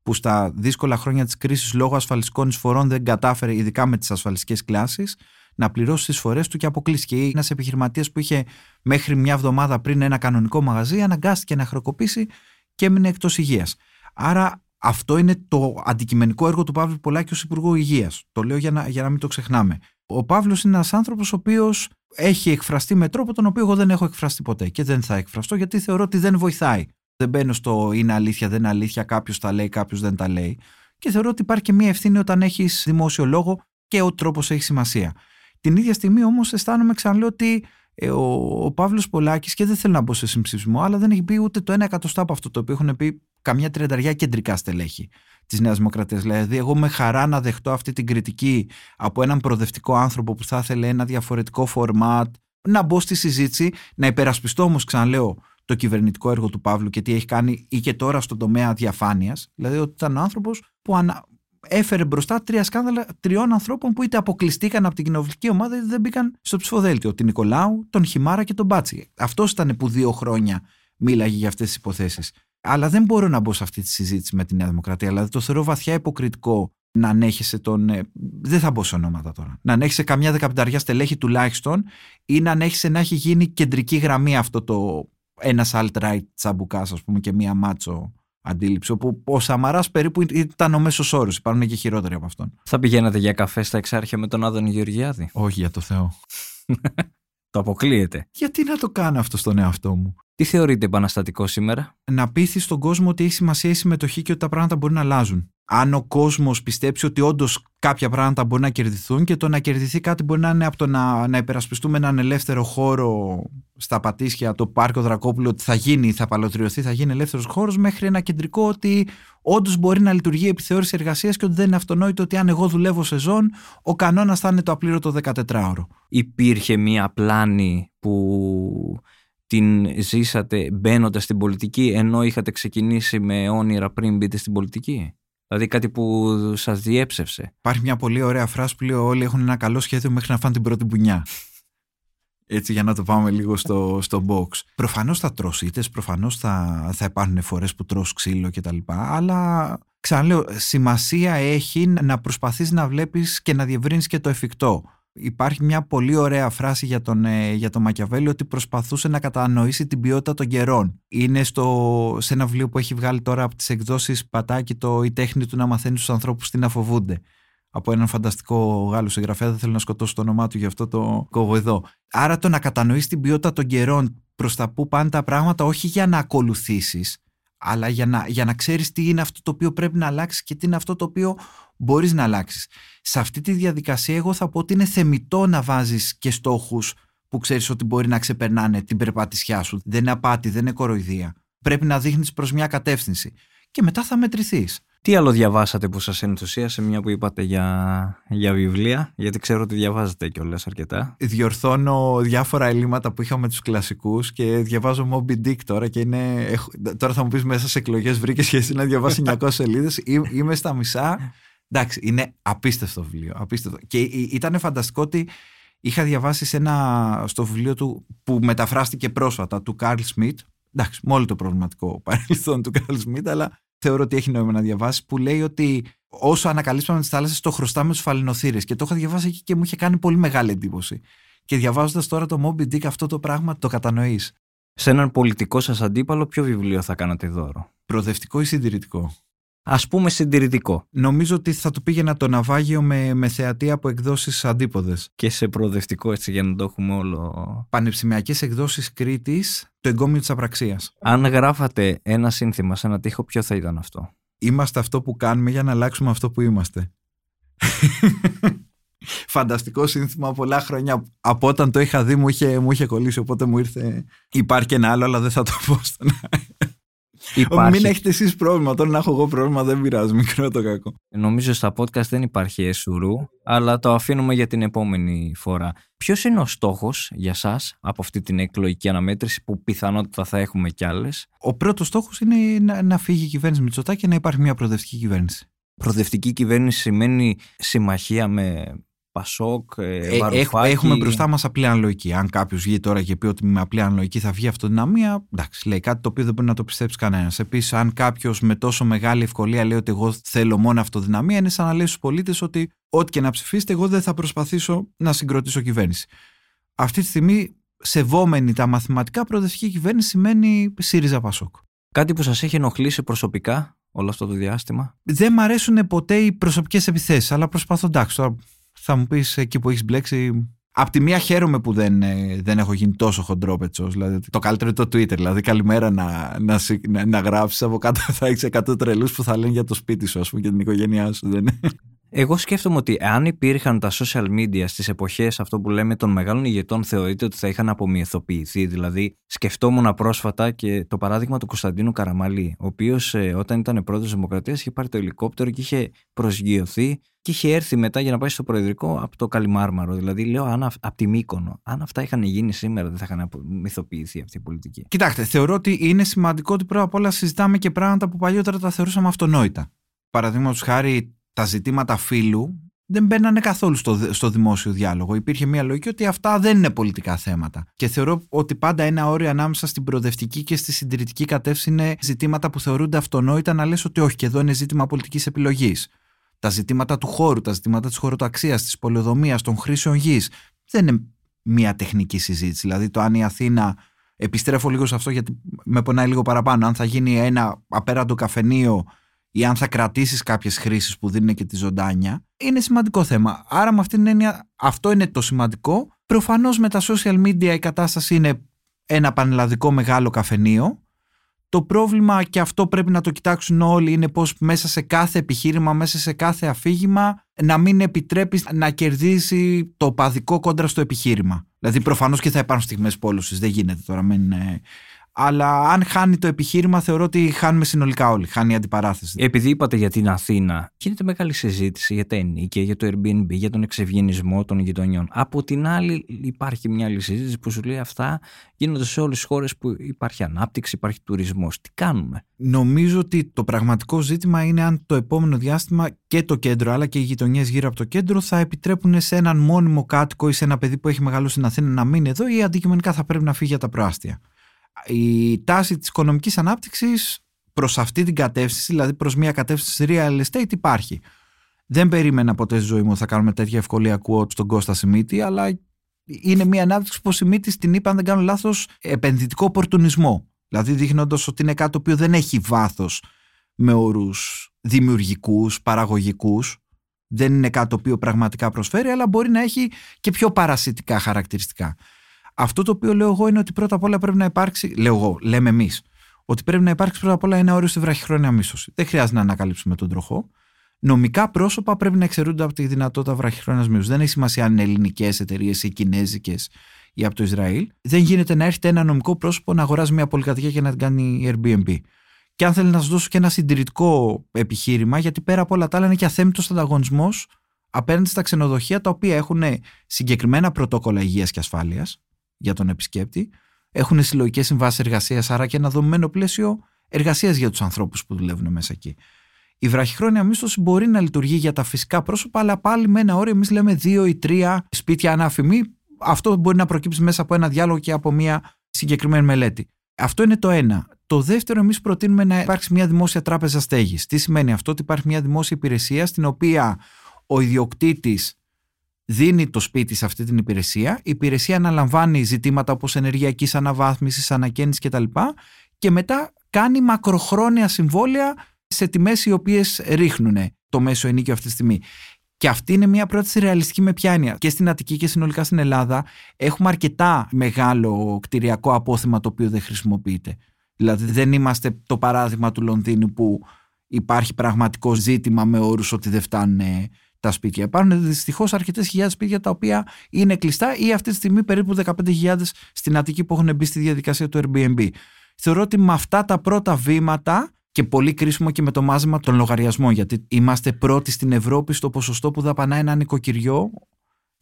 που στα δύσκολα χρόνια της κρίσης λόγω ασφαλιστικών εισφορών δεν κατάφερε, ειδικά με τις ασφαλιστικές κλάσεις, να πληρώσει τις εισφορέ του και αποκλείστηκε. Ένας επιχειρηματίας που είχε μέχρι μια εβδομάδα πριν ένα κανονικό μαγαζί, αναγκάστηκε να χρεοκοπήσει και έμεινε εκτός υγείας. Άρα αυτό είναι το αντικειμενικό έργο του Παύλου Πολάκη ως Υπουργό Υγείας. Το λέω για να, για να μην το ξεχνάμε. Ο Παύλος είναι ένας άνθρωπος ο οποίος έχει εκφραστεί με τρόπο τον οποίο εγώ δεν έχω εκφραστεί ποτέ και δεν θα εκφραστώ γιατί θεωρώ ότι δεν βοηθάει. Δεν μπαίνω στο είναι αλήθεια, δεν είναι αλήθεια, κάποιος τα λέει, κάποιος δεν τα λέει. Και θεωρώ ότι υπάρχει και μία ευθύνη όταν έχεις δημόσιο λόγο και ο τρόπος έχει σημασία. Την ίδια στιγμή όμως αισθάνομαι, ξαναλέω, ότι ε, ο, ο Παύλος Πολάκης, και δεν θέλω να μπω σε συμψηφισμό, αλλά δεν έχει πει ούτε το ένα εκατοστά από αυτό το οποίο έχουν πει καμιά τριανταριά κεντρικά στελέχη της Νέας Δημοκρατίας. Δηλαδή, εγώ με χαρά να δεχτώ αυτή την κριτική από έναν προοδευτικό άνθρωπο που θα ήθελε ένα διαφορετικό φορμάτ, να μπω στη συζήτηση, να υπερασπιστώ όμως, ξαναλέω, το κυβερνητικό έργο του Παύλου και τι έχει κάνει ή και τώρα στον τομέα διαφάνειας. Δηλαδή, ότι ήταν άνθρωπος που ανα... έφερε μπροστά τρία σκάνδαλα τριών ανθρώπων που είτε αποκλειστήκαν από την κοινοβουλευτική ομάδα είτε δεν μπήκαν στο ψηφοδέλτιο. Την Νικολάου, τον Χιμάρα και τον Μπάτσι. Αυτός ήταν που δύο χρόνια μίλαγε για αυτές τις υποθέσεις. Αλλά δεν μπορώ να μπω σε αυτή τη συζήτηση με τη Νέα Δημοκρατία. Δηλαδή το θεωρώ βαθιά υποκριτικό να ανέχεσαι τον. Ε, δεν θα μπω σε ονόματα τώρα. Να ανέχεσαι καμιά δεκαπενταριά στελέχη τουλάχιστον ή να ανέχεσαι να έχει γίνει κεντρική γραμμή αυτό το ένας alt-right τσαμπουκάς, ας πούμε, και μία μάτσο αντίληψη. Όπου ο Σαμαράς περίπου ήταν ο μέσος όρος. Υπάρχουν και χειρότεροι από αυτόν. Θα πηγαίνατε για καφέ στα εξάρχεια με τον Άδωνη Γεωργιάδη; Όχι, για το Θεό. το αποκλείεται. Γιατί να το κάνω αυτό στον εαυτό μου; Τι θεωρείτε επαναστατικό σήμερα; Να πείθεις στον κόσμο ότι έχει σημασία η συμμετοχή και ότι τα πράγματα μπορεί να αλλάζουν. Αν ο κόσμος πιστέψει ότι όντως κάποια πράγματα μπορεί να κερδιθούν και το να κερδιθεί κάτι μπορεί να είναι από το να, να υπερασπιστούμε έναν ελεύθερο χώρο στα Πατήσια, το Πάρκο Δρακόπουλο, ότι θα γίνει, θα παλωτριωθεί, θα γίνει ελεύθερος χώρος, μέχρι ένα κεντρικό ότι όντως μπορεί να λειτουργεί η επιθεώρηση εργασίας και ότι δεν είναι αυτονόητο ότι αν εγώ δουλεύω σε ζών, ο κανόνας θα είναι το απλήρωτο 14ωρο. Υπήρχε μία πλάνη που την ζήσατε μπαίνοντας στην πολιτική ενώ είχατε ξεκινήσει με όνειρα πριν μπείτε στην πολιτική; Δηλαδή κάτι που σας διέψευσε. Υπάρχει μια πολύ ωραία φράση που λέει όλοι έχουν ένα καλό σχέδιο μέχρι να φάνε την πρώτη μπουνιά. Έτσι για να το πάμε λίγο στο, στο box. Προφανώς θα τρως ήτες, προφανώς θα, θα υπάρχουν φορές που τρως ξύλο κτλ. Αλλά ξαναλέω, σημασία έχει να προσπαθείς να βλέπεις και να διευρύνεις και το εφικτό. Υπάρχει μια πολύ ωραία φράση για τον, ε, για τον Μακιαβέλη ότι προσπαθούσε να κατανοήσει την ποιότητα των καιρών. Είναι στο, σε ένα βιβλίο που έχει βγάλει τώρα από τις εκδόσεις Πατάκη το «Η τέχνη του να μαθαίνει στους ανθρώπους τι να φοβούνται» από έναν φανταστικό Γάλλο συγγραφέα. Δεν θέλω να σκοτώσω το όνομά του, γι' αυτό το κόβω εδώ. Άρα το να κατανοήσει την ποιότητα των καιρών προς τα που πάνε τα πράγματα, όχι για να ακολουθήσεις, αλλά για να, για να ξέρεις τι είναι αυτό το οποίο πρέπει να αλλάξεις και τι είναι αυτό το οποίο μπορείς να αλλάξεις. Σε αυτή τη διαδικασία, εγώ θα πω ότι είναι θεμητό να βάζεις και στόχους που ξέρεις ότι μπορεί να ξεπερνάνε την περπατησιά σου. Δεν είναι απάτη, δεν είναι κοροϊδία. Πρέπει να δείχνεις προς μια κατεύθυνση. Και μετά θα μετρηθείς. Τι άλλο διαβάσατε που σας ενθουσίασε, μια που είπατε για, για βιβλία, γιατί ξέρω ότι διαβάζετε κιόλας αρκετά. Διορθώνω διάφορα ελλείμματα που είχα με τους κλασικούς και διαβάζω Moby Dick τώρα και είναι... Τώρα θα μου πεις μέσα σε εκλογές βρήκες και εσύ να διαβάσεις 900 σελίδες. Είμαι στα μισά. Εντάξει, είναι απίστευτο βιβλίο. Απίστευτο. Και ήταν φανταστικό ότι είχα διαβάσει σε ένα, στο βιβλίο του που μεταφράστηκε πρόσφατα του Καρλ Σμιτ. Εντάξει, με όλο το προβληματικό παρελθόν του Καρλ Σμιτ, αλλά θεωρώ ότι έχει νόημα να διαβάσει, που λέει ότι όσο ανακαλύψαμε τις θάλασσες, το χρωστάμε στους φαλινοθύρε. Και το είχα διαβάσει εκεί και μου είχε κάνει πολύ μεγάλη εντύπωση. Και διαβάζοντας τώρα το Moby Dick αυτό το πράγμα, το κατανοείς. Σε έναν πολιτικό σας αντίπαλο, ποιο βιβλίο θα κάνατε δώρο; Προοδευτικό ή συντηρητικό; Α πούμε συντηρητικό. Νομίζω ότι θα του πήγαινα το ναυάγιο με, με θεατή από εκδόσεις αντίποδες. Και σε προοδευτικό, έτσι για να το έχουμε όλο. Πανεπιστημιακέ εκδόσεις Κρήτης, το εγκόμιο της απραξίας. Αν γράφατε ένα σύνθημα σε ένα τοίχο, ποιο θα ήταν αυτό; Είμαστε αυτό που κάνουμε για να αλλάξουμε αυτό που είμαστε. Φανταστικό σύνθημα πολλά χρόνια. Από όταν το είχα δει μου είχε, μου είχε κολλήσει, οπότε μου ήρθε. Υπάρχει και ένα άλλο, αλλά δεν θα το πω στον Υπάρχει... Μην έχετε εσείς πρόβλημα. Τώρα να έχω εγώ πρόβλημα δεν πειράζει. Μικρό το κακό. Νομίζω στα podcast δεν υπάρχει εσουρού, αλλά το αφήνουμε για την επόμενη φορά. Ποιος είναι ο στόχος για εσά από αυτή την εκλογική αναμέτρηση που πιθανότητα θα έχουμε κι άλλες; Ο πρώτος στόχος είναι να, να φύγει η κυβέρνηση Μητσοτάκη και να υπάρχει μια προοδευτική κυβέρνηση. Προοδευτική κυβέρνηση σημαίνει συμμαχία με Πασόκ, ε, ε Έχουμε μπροστά μας απλή αναλογική. Αν κάποιος βγει τώρα και πει ότι με απλή αναλογική θα βγει αυτοδυναμία, εντάξει, λέει κάτι το οποίο δεν μπορεί να το πιστέψει κανένας. Επίσης, αν κάποιος με τόσο μεγάλη ευκολία λέει ότι εγώ θέλω μόνο αυτοδυναμία, είναι σαν να λέει στους πολίτες ότι ό,τι και να ψηφίσετε, εγώ δεν θα προσπαθήσω να συγκροτήσω κυβέρνηση. Αυτή τη στιγμή, σεβόμενη τα μαθηματικά, προοδευτική κυβέρνηση σημαίνει ΣΥΡΙΖΑ Πασόκ. Κάτι που σας έχει ενοχλήσει προσωπικά όλο αυτό το διάστημα; Δεν μ' αρέσουν ποτέ οι προσωπικές επιθέσεις, αλλά προσπαθώ εντάξει. Τώρα θα μου πεις εκεί που έχεις μπλέξει. Απ' τη μία χαίρομαι που δεν, ε, δεν έχω γίνει τόσο χοντρόπετσος. Δηλαδή, το καλύτερο είναι το Twitter. Δηλαδή, καλημέρα να, να, να, να γράψει από κάτω θα έχεις 100 τρελούς που θα λένε για το σπίτι σου, ας πούμε, και την οικογένειά σου. Δεν εγώ σκέφτομαι ότι αν υπήρχαν τα social media στις εποχές αυτό που λέμε των μεγάλων ηγετών θεωρείται ότι θα είχαν απομυθοποιηθεί. Δηλαδή σκεφτόμουν πρόσφατα και το παράδειγμα του Κωνσταντίνου Καραμαλή, ο οποίος ε, όταν ήταν πρόεδρος Δημοκρατίας είχε πάρει το ελικόπτερο και είχε προσγειωθεί και είχε έρθει μετά για να πάει στο Προεδρικό από το Καλιμάρμαρο. Δηλαδή, λέω αν, από τη Μύκονο. Αν αυτά είχαν γίνει σήμερα, δεν θα είχαν μυθοποιηθεί αυτή η πολιτική. Κοιτάξτε, θεωρώ ότι είναι σημαντικό ότι πρώτα απ' όλα συζητάμε και πράγματα που παλιότερα τα θεωρούσαμε αυτονόητα. Παραδείγματος χάρη, τα ζητήματα φύλου δεν μπαίνανε καθόλου στο, στο δημόσιο διάλογο. Υπήρχε μια λογική ότι αυτά δεν είναι πολιτικά θέματα. Και θεωρώ ότι πάντα ένα όριο ανάμεσα στην προοδευτική και στη συντηρητική κατεύθυνση είναι ζητήματα που θεωρούνται αυτονόητα να λες ότι όχι, και εδώ είναι ζήτημα πολιτικής επιλογής. Τα ζητήματα του χώρου, τα ζητήματα της χωροταξίας, της πολεοδομίας, των χρήσεων γης. Δεν είναι μια τεχνική συζήτηση. Δηλαδή, το αν η Αθήνα. Επιστρέφω λίγο σε αυτό γιατί με πονάει λίγο παραπάνω. Αν θα γίνει ένα απέραντο καφενείο ή αν θα κρατήσεις κάποιες χρήσεις που δίνουν και τη ζωντάνια, είναι σημαντικό θέμα. Άρα, με αυτήν την έννοια, αυτό είναι το σημαντικό. Προφανώς με τα social media η κατάσταση είναι ένα πανελλαδικό μεγάλο καφενείο. Το πρόβλημα και αυτό πρέπει να το κοιτάξουν όλοι είναι πως μέσα σε κάθε επιχείρημα, μέσα σε κάθε αφήγημα να μην επιτρέπεις να κερδίσει το παδικό κόντρα στο επιχείρημα. Δηλαδή προφανώς και θα υπάρχουν στιγμές πόλωσης, δεν γίνεται τώρα, μην, αλλά αν χάνει το επιχείρημα, θεωρώ ότι χάνουμε συνολικά όλοι. Χάνει η αντιπαράθεση. Επειδή είπατε για την Αθήνα, γίνεται μεγάλη συζήτηση για τα ενίκια, για το Airbnb, για τον εξευγενισμό των γειτονιών. Από την άλλη, υπάρχει μια άλλη συζήτηση που σου λέει αυτά γίνονται σε όλες τις χώρες που υπάρχει ανάπτυξη, υπάρχει τουρισμός. Τι κάνουμε; Νομίζω ότι το πραγματικό ζήτημα είναι αν το επόμενο διάστημα και το κέντρο, αλλά και οι γειτονιές γύρω από το κέντρο θα επιτρέπουν σε έναν μόνιμο κάτοικο ή σε ένα παιδί που έχει μεγαλώσει στην Αθήνα να μείνει εδώ ή αντικειμενικά θα πρέπει να φύγει για τα προάστια η τάση της οικονομικής ανάπτυξης προς αυτή την κατεύθυνση, δηλαδή προς μια κατεύθυνση real estate υπάρχει. Δεν περίμενα ποτέ στη ζωή μου θα κάνουμε τέτοια ευκολία ακούω στον Κώστα Σιμίτη, αλλά είναι μια ανάπτυξη που ο Σιμίτης την είπα, αν δεν κάνω λάθος, επενδυτικό οπορτουνισμό. Δηλαδή δείχνοντας ότι είναι κάτι το οποίο δεν έχει βάθος με όρους δημιουργικούς, παραγωγικούς. Δεν είναι κάτι το οποίο πραγματικά προσφέρει, αλλά μπορεί να έχει και πιο παρασιτικά χαρακτηριστικά. Αυτό το οποίο λέω εγώ είναι ότι πρώτα απ' όλα πρέπει να υπάρξει. Λέω εγώ, λέμε εμείς. Ότι πρέπει να υπάρξει πρώτα απ' όλα ένα όριο στη βραχυχρόνια μίσθωση. Δεν χρειάζεται να ανακαλύψουμε τον τροχό. Νομικά πρόσωπα πρέπει να εξαιρούνται από τη δυνατότητα βραχυχρόνιας μίσθωσης. Δεν έχει σημασία αν είναι ελληνικές εταιρείες ή κινέζικες ή από το Ισραήλ. Δεν γίνεται να έρχεται ένα νομικό πρόσωπο να αγοράζει μια πολυκατοικία και να την κάνει Airbnb. Και αν θέλει να σας δώσω και ένα συντηρητικό επιχείρημα, γιατί πέρα από όλα τα άλλα είναι και αθέμητος ανταγωνισμός απέναντι στα ξενοδοχεία τα οποία έχουν συγκεκριμένα πρωτόκολλα υγείας και ασφάλειας, για τον επισκέπτη. Έχουν συλλογικές συμβάσεις εργασίας, άρα και ένα δομημένο πλαίσιο εργασίας για τους ανθρώπους που δουλεύουν μέσα εκεί. Η βραχυχρόνια μίσθωση μπορεί να λειτουργεί για τα φυσικά πρόσωπα, αλλά πάλι με ένα όριο, εμείς λέμε δύο ή τρία σπίτια ανάφημη. Αυτό μπορεί να προκύψει μέσα από ένα διάλογο και από μια συγκεκριμένη μελέτη. Αυτό είναι το ένα. Το δεύτερο, εμείς προτείνουμε να υπάρξει μια δημόσια τράπεζα στέγης. Τι σημαίνει αυτό, ότι υπάρχει μια δημόσια υπηρεσία στην οποία ο ιδιοκτήτης δίνει το σπίτι σε αυτή την υπηρεσία. Η υπηρεσία αναλαμβάνει ζητήματα όπως ενεργειακής αναβάθμισης, ανακαίνησης κτλ. Και μετά κάνει μακροχρόνια συμβόλαια σε τιμές οι οποίες ρίχνουν το μέσο ενίκιο αυτή τη στιγμή. Και αυτή είναι μια πρόταση ρεαλιστική με πιάνεια. Και στην Αττική και συνολικά στην Ελλάδα έχουμε αρκετά μεγάλο κτηριακό απόθεμα το οποίο δεν χρησιμοποιείται. Δηλαδή δεν είμαστε το παράδειγμα του Λονδίνου που υπάρχει πραγματικό ζήτημα με όρους ότι δεν φτάνουν τα σπίτια. Υπάρχουν δυστυχώς αρκετές χιλιάδες σπίτια τα οποία είναι κλειστά ή αυτή τη στιγμή περίπου 15.000 στην Αττική που έχουν μπει στη διαδικασία του Airbnb. Θεωρώ ότι με αυτά τα πρώτα βήματα και πολύ κρίσιμο και με το μάζεμα των λογαριασμών, γιατί είμαστε πρώτοι στην Ευρώπη στο ποσοστό που δαπανά ένα νοικοκυριό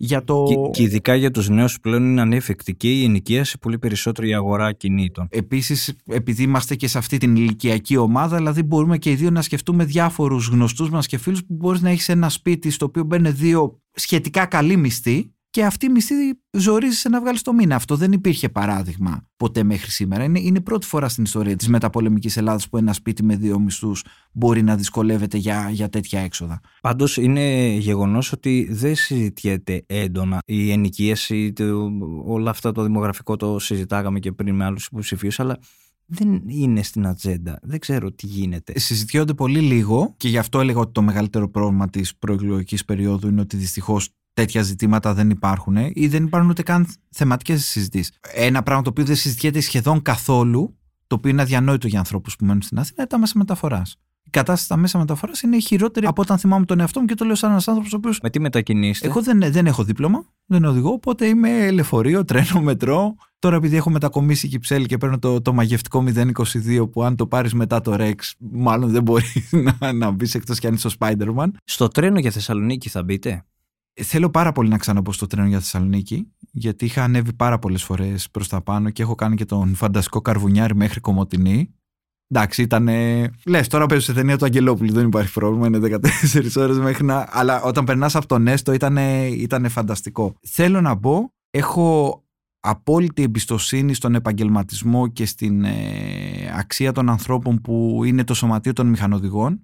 για το... Και, και ειδικά για τους νέους πλέον είναι ανέφικτη και η ενοικίαση πολύ περισσότερο η αγορά κινήτων. Επίσης επειδή είμαστε και σε αυτή την ηλικιακή ομάδα δηλαδή μπορούμε και οι δύο να σκεφτούμε διάφορους γνωστούς μας και φίλους που μπορείς να έχεις ένα σπίτι στο οποίο μπαίνουν δύο σχετικά καλοί μισθοί και αυτή η μισθή ζορίζεσαι να βγάλεις το μήνα. Αυτό δεν υπήρχε παράδειγμα ποτέ μέχρι σήμερα. Είναι, είναι η πρώτη φορά στην ιστορία της μεταπολεμικής Ελλάδας που ένα σπίτι με δύο μισθούς μπορεί να δυσκολεύεται για, για τέτοια έξοδα. Πάντως είναι γεγονός ότι δεν συζητιέται έντονα η ενοικίαση, το, όλα αυτά το δημογραφικό το συζητάγαμε και πριν με άλλους υποψηφίους, αλλά δεν είναι στην ατζέντα. Δεν ξέρω τι γίνεται. Συζητιόνται πολύ λίγο και γι' αυτό έλεγα ότι το μεγαλύτερο πρόβλημα της προεκλογικής περίοδου είναι ότι δυστυχώς τέτοια ζητήματα δεν υπάρχουν ή δεν υπάρχουν ούτε καν θεματικές συζητήσεις. Ένα πράγμα το οποίο δεν συζητιέται σχεδόν καθόλου, το οποίο είναι αδιανόητο για ανθρώπους που μένουν στην Αθήνα, είναι τα μέσα μεταφοράς. Η κατάσταση στα μέσα μεταφοράς είναι χειρότερη από όταν θυμάμαι τον εαυτό μου και το λέω σαν ένας άνθρωπος ο οποίος. Με τι μετακινήσετε. Εγώ δεν, δεν έχω δίπλωμα, δεν οδηγώ, οπότε είμαι λεωφορείο, τρένο, μετρό. Τώρα επειδή έχω μετακομίσει Κυψέλη και παίρνω το, το μαγευτικό 022 που αν το πάρεις μετά το Rex, μάλλον δεν μπορεί να, να μπεις εκτός κι αν είσαι ο Spider-Man. Στο τρένο για Θεσσαλονίκη θα μπείτε; Θέλω πάρα πολύ να ξαναμπω στο τρένο για Θεσσαλονίκη, γιατί είχα ανέβει πάρα πολλές φορές προς τα πάνω και έχω κάνει και τον φανταστικό καρβουνιάρι μέχρι Κομωτινή. Εντάξει, ήταν. Λες, τώρα παίζω σε ταινία του Αγγελόπουλου, δεν υπάρχει πρόβλημα, είναι 14 ώρες μέχρι να. Αλλά όταν περνάς από τον Έστω ήταν, ήταν φανταστικό. Θέλω να μπω, έχω απόλυτη εμπιστοσύνη στον επαγγελματισμό και στην ε, αξία των ανθρώπων που είναι το σωματείο των μηχανοδηγών.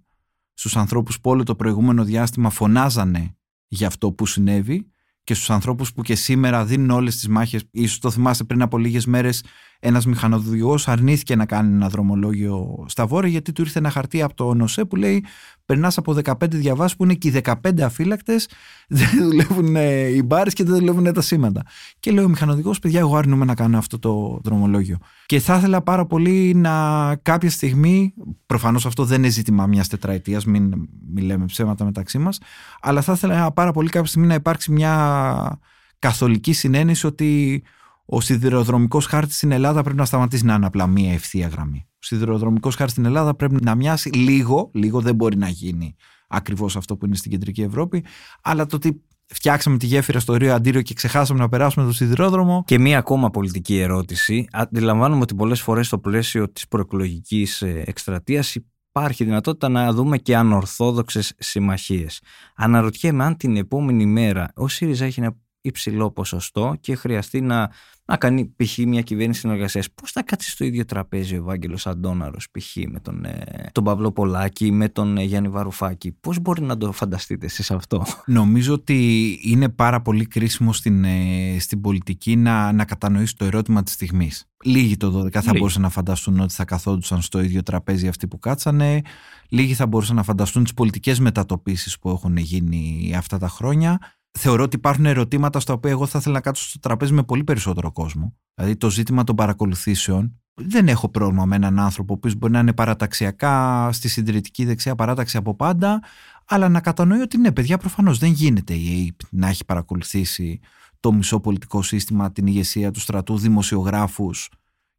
Στους ανθρώπους που όλο το προηγούμενο διάστημα φωνάζανε για αυτό που συνέβη και στους ανθρώπους που και σήμερα δίνουν όλες τις μάχες. Ίσως το θυμάστε πριν από λίγες μέρες ένας μηχανοδηγός αρνήθηκε να κάνει ένα δρομολόγιο στα βόρεια γιατί του ήρθε ένα χαρτί από το ΝΟΣΕ που λέει περνάς από 15 διαβάσεις που είναι και οι 15 αφύλακτες, δεν δουλεύουν ε, οι μπάρες και δεν δουλεύουν τα σήματα. Και λέει ο μηχανοδικό, παιδιά, εγώ αρνούμαι να κάνω αυτό το δρομολόγιο. Και θα ήθελα πάρα πολύ να κάποια στιγμή, προφανώς αυτό δεν είναι ζήτημα μιας τετραετίας, μην, μην λέμε ψέματα μεταξύ μας, αλλά θα ήθελα πάρα πολύ κάποια στιγμή να υπάρξει μια καθολική συνένεση ότι ο σιδηροδρομικός χάρτης στην Ελλάδα πρέπει να σταματήσει να είναι απλά μία ευθεία γραμμή. Ο σιδηροδρομικός χάρτης στην Ελλάδα πρέπει να μοιάσει λίγο, λίγο δεν μπορεί να γίνει ακριβώς αυτό που είναι στην κεντρική Ευρώπη, αλλά το ότι φτιάξαμε τη γέφυρα στο Ρίο Αντίριο και ξεχάσαμε να περάσουμε το σιδηρόδρομο. Και μία ακόμα πολιτική ερώτηση. Αντιλαμβάνομαι ότι πολλές φορές στο πλαίσιο της προεκλογικής ε, εκστρατείας υπάρχει δυνατότητα να δούμε και ανορθόδοξες συμμαχίες. Αναρωτιέμαι αν την επόμενη μέρα ο ΣΥΡΙΖΑ έχει ένα υψηλό ποσοστό και χρειαστεί να να κάνει π.χ. μια κυβέρνηση συνεργασίας. Πώς θα κάτσει στο ίδιο τραπέζι ο Ευάγγελος Αντόναρο, π.χ. με τον, ε, τον Παύλο Πολάκη, με τον ε, Γιάννη Βαρουφάκη; Πώς μπορεί να το φανταστείτε εσείς αυτό; Νομίζω ότι είναι πάρα πολύ κρίσιμο στην, ε, στην πολιτική να, να κατανοήσει το ερώτημα της στιγμής. Λίγοι το 12 θα μπορούσαν να φανταστούν ότι θα καθόντουσαν στο ίδιο τραπέζι αυτοί που κάτσανε. Λίγοι θα μπορούσαν να φανταστούν τις πολιτικές μετατοπίσεις που έχουν γίνει αυτά τα χρόνια θεωρώ ότι υπάρχουν ερωτήματα στα οποία εγώ θα ήθελα να κάτσω στο τραπέζι με πολύ περισσότερο κόσμο. Δηλαδή το ζήτημα των παρακολουθήσεων. Δεν έχω πρόβλημα με έναν άνθρωπο που μπορεί να είναι παραταξιακά στη συντηρητική δεξιά παράταξη από πάντα, αλλά να κατανοεί ότι ναι, παιδιά, προφανώς δεν γίνεται η ΑΕΠ να έχει παρακολουθήσει το μισό πολιτικό σύστημα, την ηγεσία του στρατού, δημοσιογράφους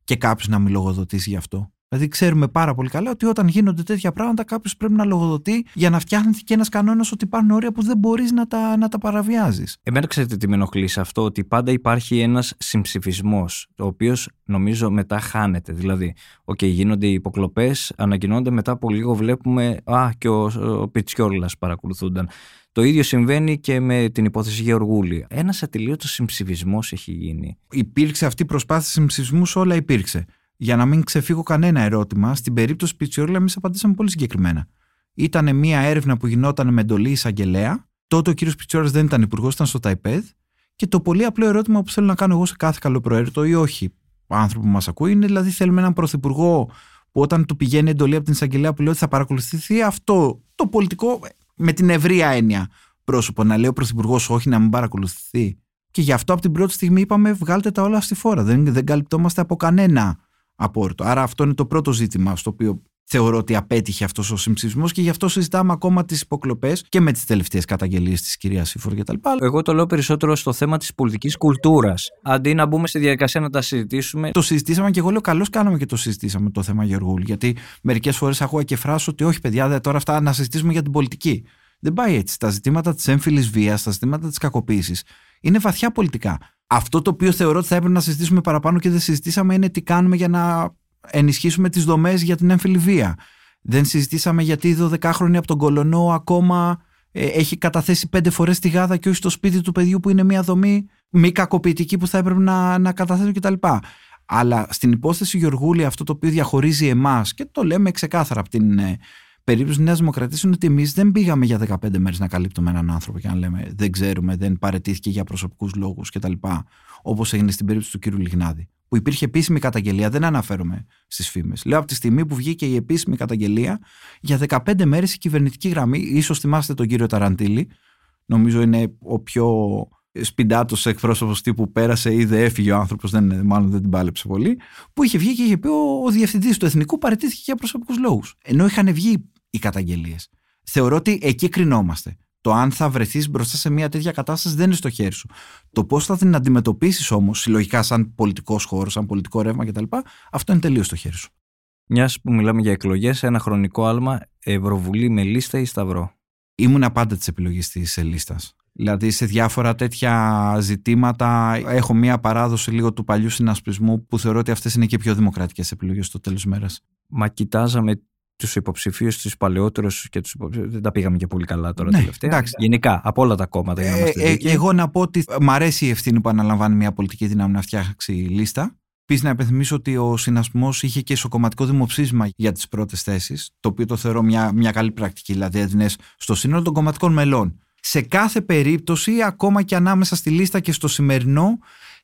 και κάποιος να μην λογοδοτήσει γι' αυτό. Δηλαδή, ξέρουμε πάρα πολύ καλά ότι όταν γίνονται τέτοια πράγματα, κάποιος πρέπει να λογοδοτεί για να φτιάχνει και ένας κανόνας ότι υπάρχουν όρια που δεν μπορείς να τα, να τα παραβιάζεις. Εμένα ξέρετε τι με ενοχλεί σε αυτό, ότι πάντα υπάρχει ένας συμψηφισμός, ο οποίος νομίζω μετά χάνεται. Δηλαδή, OK, okay, γίνονται οι υποκλοπές, ανακοινώνται μετά από λίγο βλέπουμε, Α, και ο, ο Πιτσιόλας παρακολουθούνταν. Το ίδιο συμβαίνει και με την υπόθεση Γεωργούλη. Ένας ατελείωτος συμψηφισμός έχει γίνει. Υπήρξε αυτή η προσπάθεια συμψηφισμού, όλα υπήρξε για να μην ξεφύγω κανένα ερώτημα, στην περίπτωση Πιτσιόρλα εμείς απαντήσαμε πολύ συγκεκριμένα. Ήταν μια έρευνα που γινόταν με εντολή εισαγγελέα Τότε ο κύριος Πιτσόρα δεν ήταν υπουργός, ήταν στο ΤΑΙΠΕΔ. Και το πολύ απλό ερώτημα που θέλω να κάνω εγώ σε κάθε καλό προαίρετο ή όχι άνθρωπος που μας ακούει είναι δηλαδή θέλουμε έναν πρωθυπουργό που όταν του πηγαίνει εντολή από την εισαγγελέα που λέει ότι θα παρακολουθηθεί αυτό το πολιτικό με την ευρεία έννοια πρόσωπο. Να λέει ο πρωθυπουργός όχι να μην παρακολουθηθεί. Και γι' αυτό από την πρώτη στιγμή είπαμε βγάλτε τα όλα στη φόρα. Δεν, δεν καλυπτόμαστε από κανένα απόρριτο. Άρα αυτό είναι το πρώτο ζήτημα στο οποίο θεωρώ ότι απέτυχε αυτός ο συμψηφισμός και γι' αυτό συζητάμε ακόμα τις υποκλοπές και με τις τελευταίες καταγγελίες της κυρίας Σύφορ κτλ. Εγώ το λέω περισσότερο στο θέμα της πολιτικής κουλτούρας. Αντί να μπούμε στη διαδικασία να τα συζητήσουμε. Το συζητήσαμε και εγώ λέω καλώς κάναμε και το συζητήσαμε το θέμα Γεωργούλη. Γιατί μερικές φορές ακούω και φράσω ότι όχι, παιδιά, τώρα αυτά να συζητήσουμε για την πολιτική. Δεν πάει έτσι. Τα ζητήματα της έμφυλης βίας, τα ζητήματα της κακοποίησης είναι βαθιά πολιτικά. Αυτό το οποίο θεωρώ ότι θα έπρεπε να συζητήσουμε παραπάνω και δεν συζητήσαμε είναι τι κάνουμε για να ενισχύσουμε τις δομές για την έμφυλη βία. Δεν συζητήσαμε γιατί η 12χρονη από τον Κολονό ακόμα ε, έχει καταθέσει πέντε φορές τη γάδα και όχι στο σπίτι του παιδιού που είναι μια δομή μη κακοποιητική που θα έπρεπε να, να καταθέτουν κτλ. Αλλά στην υπόθεση Γιωργούλη αυτό το οποίο διαχωρίζει εμάς και το λέμε ξεκάθαρα από την ε, περίπτωση Νέας Δημοκρατίας είναι ότι εμείς δεν πήγαμε για 15 μέρες να καλύπτουμε έναν άνθρωπο και να λέμε δεν ξέρουμε, δεν παρετήθηκε για προσωπικούς λόγους κτλ. Όπως έγινε στην περίπτωση του κ. Λιγνάδη που υπήρχε επίσημη καταγγελία, δεν αναφέρομαι στις φήμες. Λέω από τη στιγμή που βγήκε η επίσημη καταγγελία, για 15 μέρες η κυβερνητική γραμμή, ίσως θυμάστε τον κύριο Ταραντήλη, νομίζω είναι ο πιο σπιντάτος εκπρόσωπος τύπου πέρασε ή δεν έφυγε ο άνθρωπος, μάλλον δεν την πάλεψε πολύ, που είχε βγει και είχε πει ο, ο διευθυντής του Εθνικού παραιτήθηκε για προσωπικούς λόγους. Ενώ είχαν βγει οι καταγγελίες. Θεωρώ ότι εκεί κρινόμαστε. Το αν θα βρεθείς μπροστά σε μια τέτοια κατάσταση δεν είναι στο χέρι σου. Το πώς θα την αντιμετωπίσεις όμως, συλλογικά, σαν πολιτικός χώρος, σαν πολιτικό ρεύμα κτλ., αυτό είναι τελείως στο χέρι σου. Μιας που μιλάμε για εκλογές, ένα χρονικό άλμα Ευρωβουλή με λίστα ή Σταυρό; Ήμουν πάντα της επιλογής της λίστας. Δηλαδή σε διάφορα τέτοια ζητήματα έχω μία παράδοση λίγο του παλιού συνασπισμού που θεωρώ ότι αυτές είναι και πιο δημοκρατικές επιλογές στο τέλος μέρας. Μα κοιτάζαμε τους υποψηφίους, του παλαιότερους και τους υποψηφίου. Δεν τα πήγαμε και πολύ καλά τώρα ναι, τελευταία. Εντάξει. Γενικά, από όλα τα κόμματα. Ε, ε, εγώ να πω ότι μ' αρέσει η ευθύνη που αναλαμβάνει μια πολιτική δύναμη να φτιάξει λίστα. Επίσης, να υπενθυμίσω ότι ο συνασμός είχε και ισοκομματικό δημοψήφισμα για τις πρώτες θέσεις, το οποίο το θεωρώ μια, μια καλή πρακτική. Δηλαδή, έδινες στο σύνολο των κομματικών μελών. Σε κάθε περίπτωση, ακόμα και ανάμεσα στη λίστα και στο σημερινό,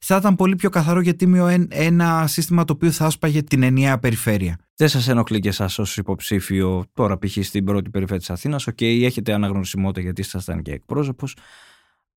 θα ήταν πολύ πιο καθαρό και τίμιο ένα σύστημα το οποίο θα έσπαγε την ενιαία περιφέρεια. Δεν σας ενοχλεί και εσάς ως υποψήφιο τώρα π.χ. στην πρώτη περιφέρεια της Αθήνας. OK, okay, έχετε αναγνωρισιμότητα γιατί ήσασταν και εκπρόσωπος.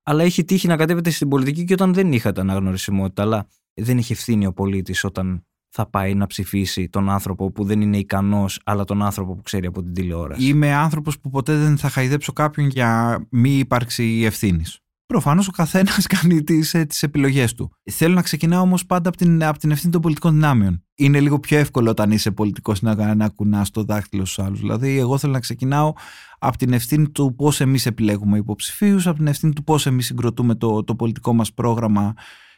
Αλλά έχει τύχει να κατέβετε στην πολιτική και όταν δεν είχατε αναγνωρισιμότητα. Αλλά δεν έχει ευθύνη ο πολίτης όταν θα πάει να ψηφίσει τον άνθρωπο που δεν είναι ικανός, αλλά τον άνθρωπο που ξέρει από την τηλεόραση. Είμαι άνθρωπος που ποτέ δεν θα χαϊδέψω κάποιον για μη ύπαρξη ευθύνης. Προφανώς ο καθένας κάνει τις τις ε, επιλογές του. Θέλω να ξεκινάω όμως πάντα από την, από την ευθύνη των πολιτικών δυνάμεων. Είναι λίγο πιο εύκολο όταν είσαι πολιτικός να, να κουνάς το δάχτυλο στους άλλους. Δηλαδή, εγώ θέλω να ξεκινάω από την ευθύνη του πώς εμείς επιλέγουμε υποψηφίους, από την ευθύνη του πώς εμείς συγκροτούμε το, το πολιτικό μας πρόγραμμα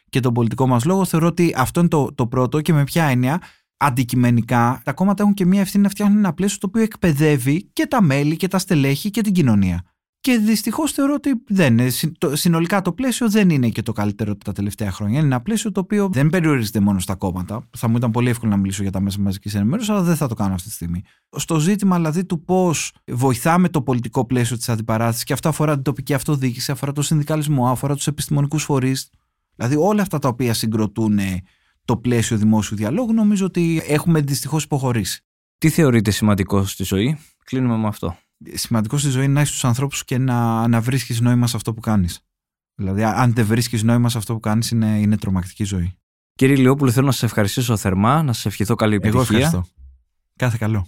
και τον πολιτικό μας λόγο. Θεωρώ ότι αυτό είναι το, το πρώτο και με ποια έννοια αντικειμενικά τα κόμματα έχουν και μια ευθύνη να φτιάχνουν ένα πλαίσιο το οποίο εκπαιδεύει και τα μέλη και τα στελέχη και την κοινωνία. Και δυστυχώς θεωρώ ότι δεν είναι. Συνολικά το πλαίσιο δεν είναι και το καλύτερο τα τελευταία χρόνια. Είναι ένα πλαίσιο το οποίο δεν περιορίζεται μόνο στα κόμματα. Θα μου ήταν πολύ εύκολο να μιλήσω για τα μέσα μαζικής ενημέρωσης, αλλά δεν θα το κάνω αυτή τη στιγμή. Στο ζήτημα δηλαδή του πώς βοηθάμε το πολιτικό πλαίσιο της αντιπαράθεσης, και αυτό αφορά την τοπική αυτοδιοίκηση, αφορά το συνδικαλισμό, αφορά τους επιστημονικούς φορείς. Δηλαδή όλα αυτά τα οποία συγκροτούν το πλαίσιο δημόσιου διαλόγου, νομίζω ότι έχουμε δυστυχώς υποχωρήσει. Τι θεωρείτε σημαντικό στη ζωή, κλείνουμε με αυτό σημαντικό στη ζωή είναι να είσαι στου ανθρώπους και να, να βρίσκεις νόημα σε αυτό που κάνεις. Δηλαδή, αν δεν βρίσκεις νόημα σε αυτό που κάνεις, είναι, είναι τρομακτική ζωή. Κύριε Λιόπουλο, θέλω να σας ευχαριστήσω θερμά, να σας ευχηθώ καλή επιτυχία. Εγώ ευχαριστώ. Κάθε καλό.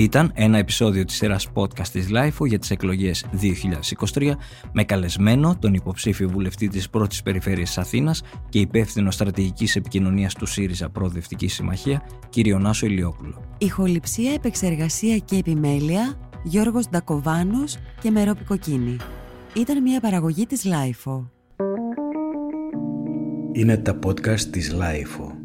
Ήταν ένα επεισόδιο της σειράς podcast της LIFO για τις εκλογές 2023 με καλεσμένο τον υποψήφιο βουλευτή της πρώτης περιφέρειας Αθήνας και υπεύθυνο στρατηγικής επικοινωνίας του ΣΥΡΙΖΑ Προοδευτική Συμμαχία, κύριο Νάσο Ηλιόπουλο. Ηχοληψία, επεξεργασία και επιμέλεια, Γιώργος Ντακοβάνος και Μερόπη Κοκκίνη. Ήταν μια παραγωγή της LIFO. Είναι τα podcast της LIFO.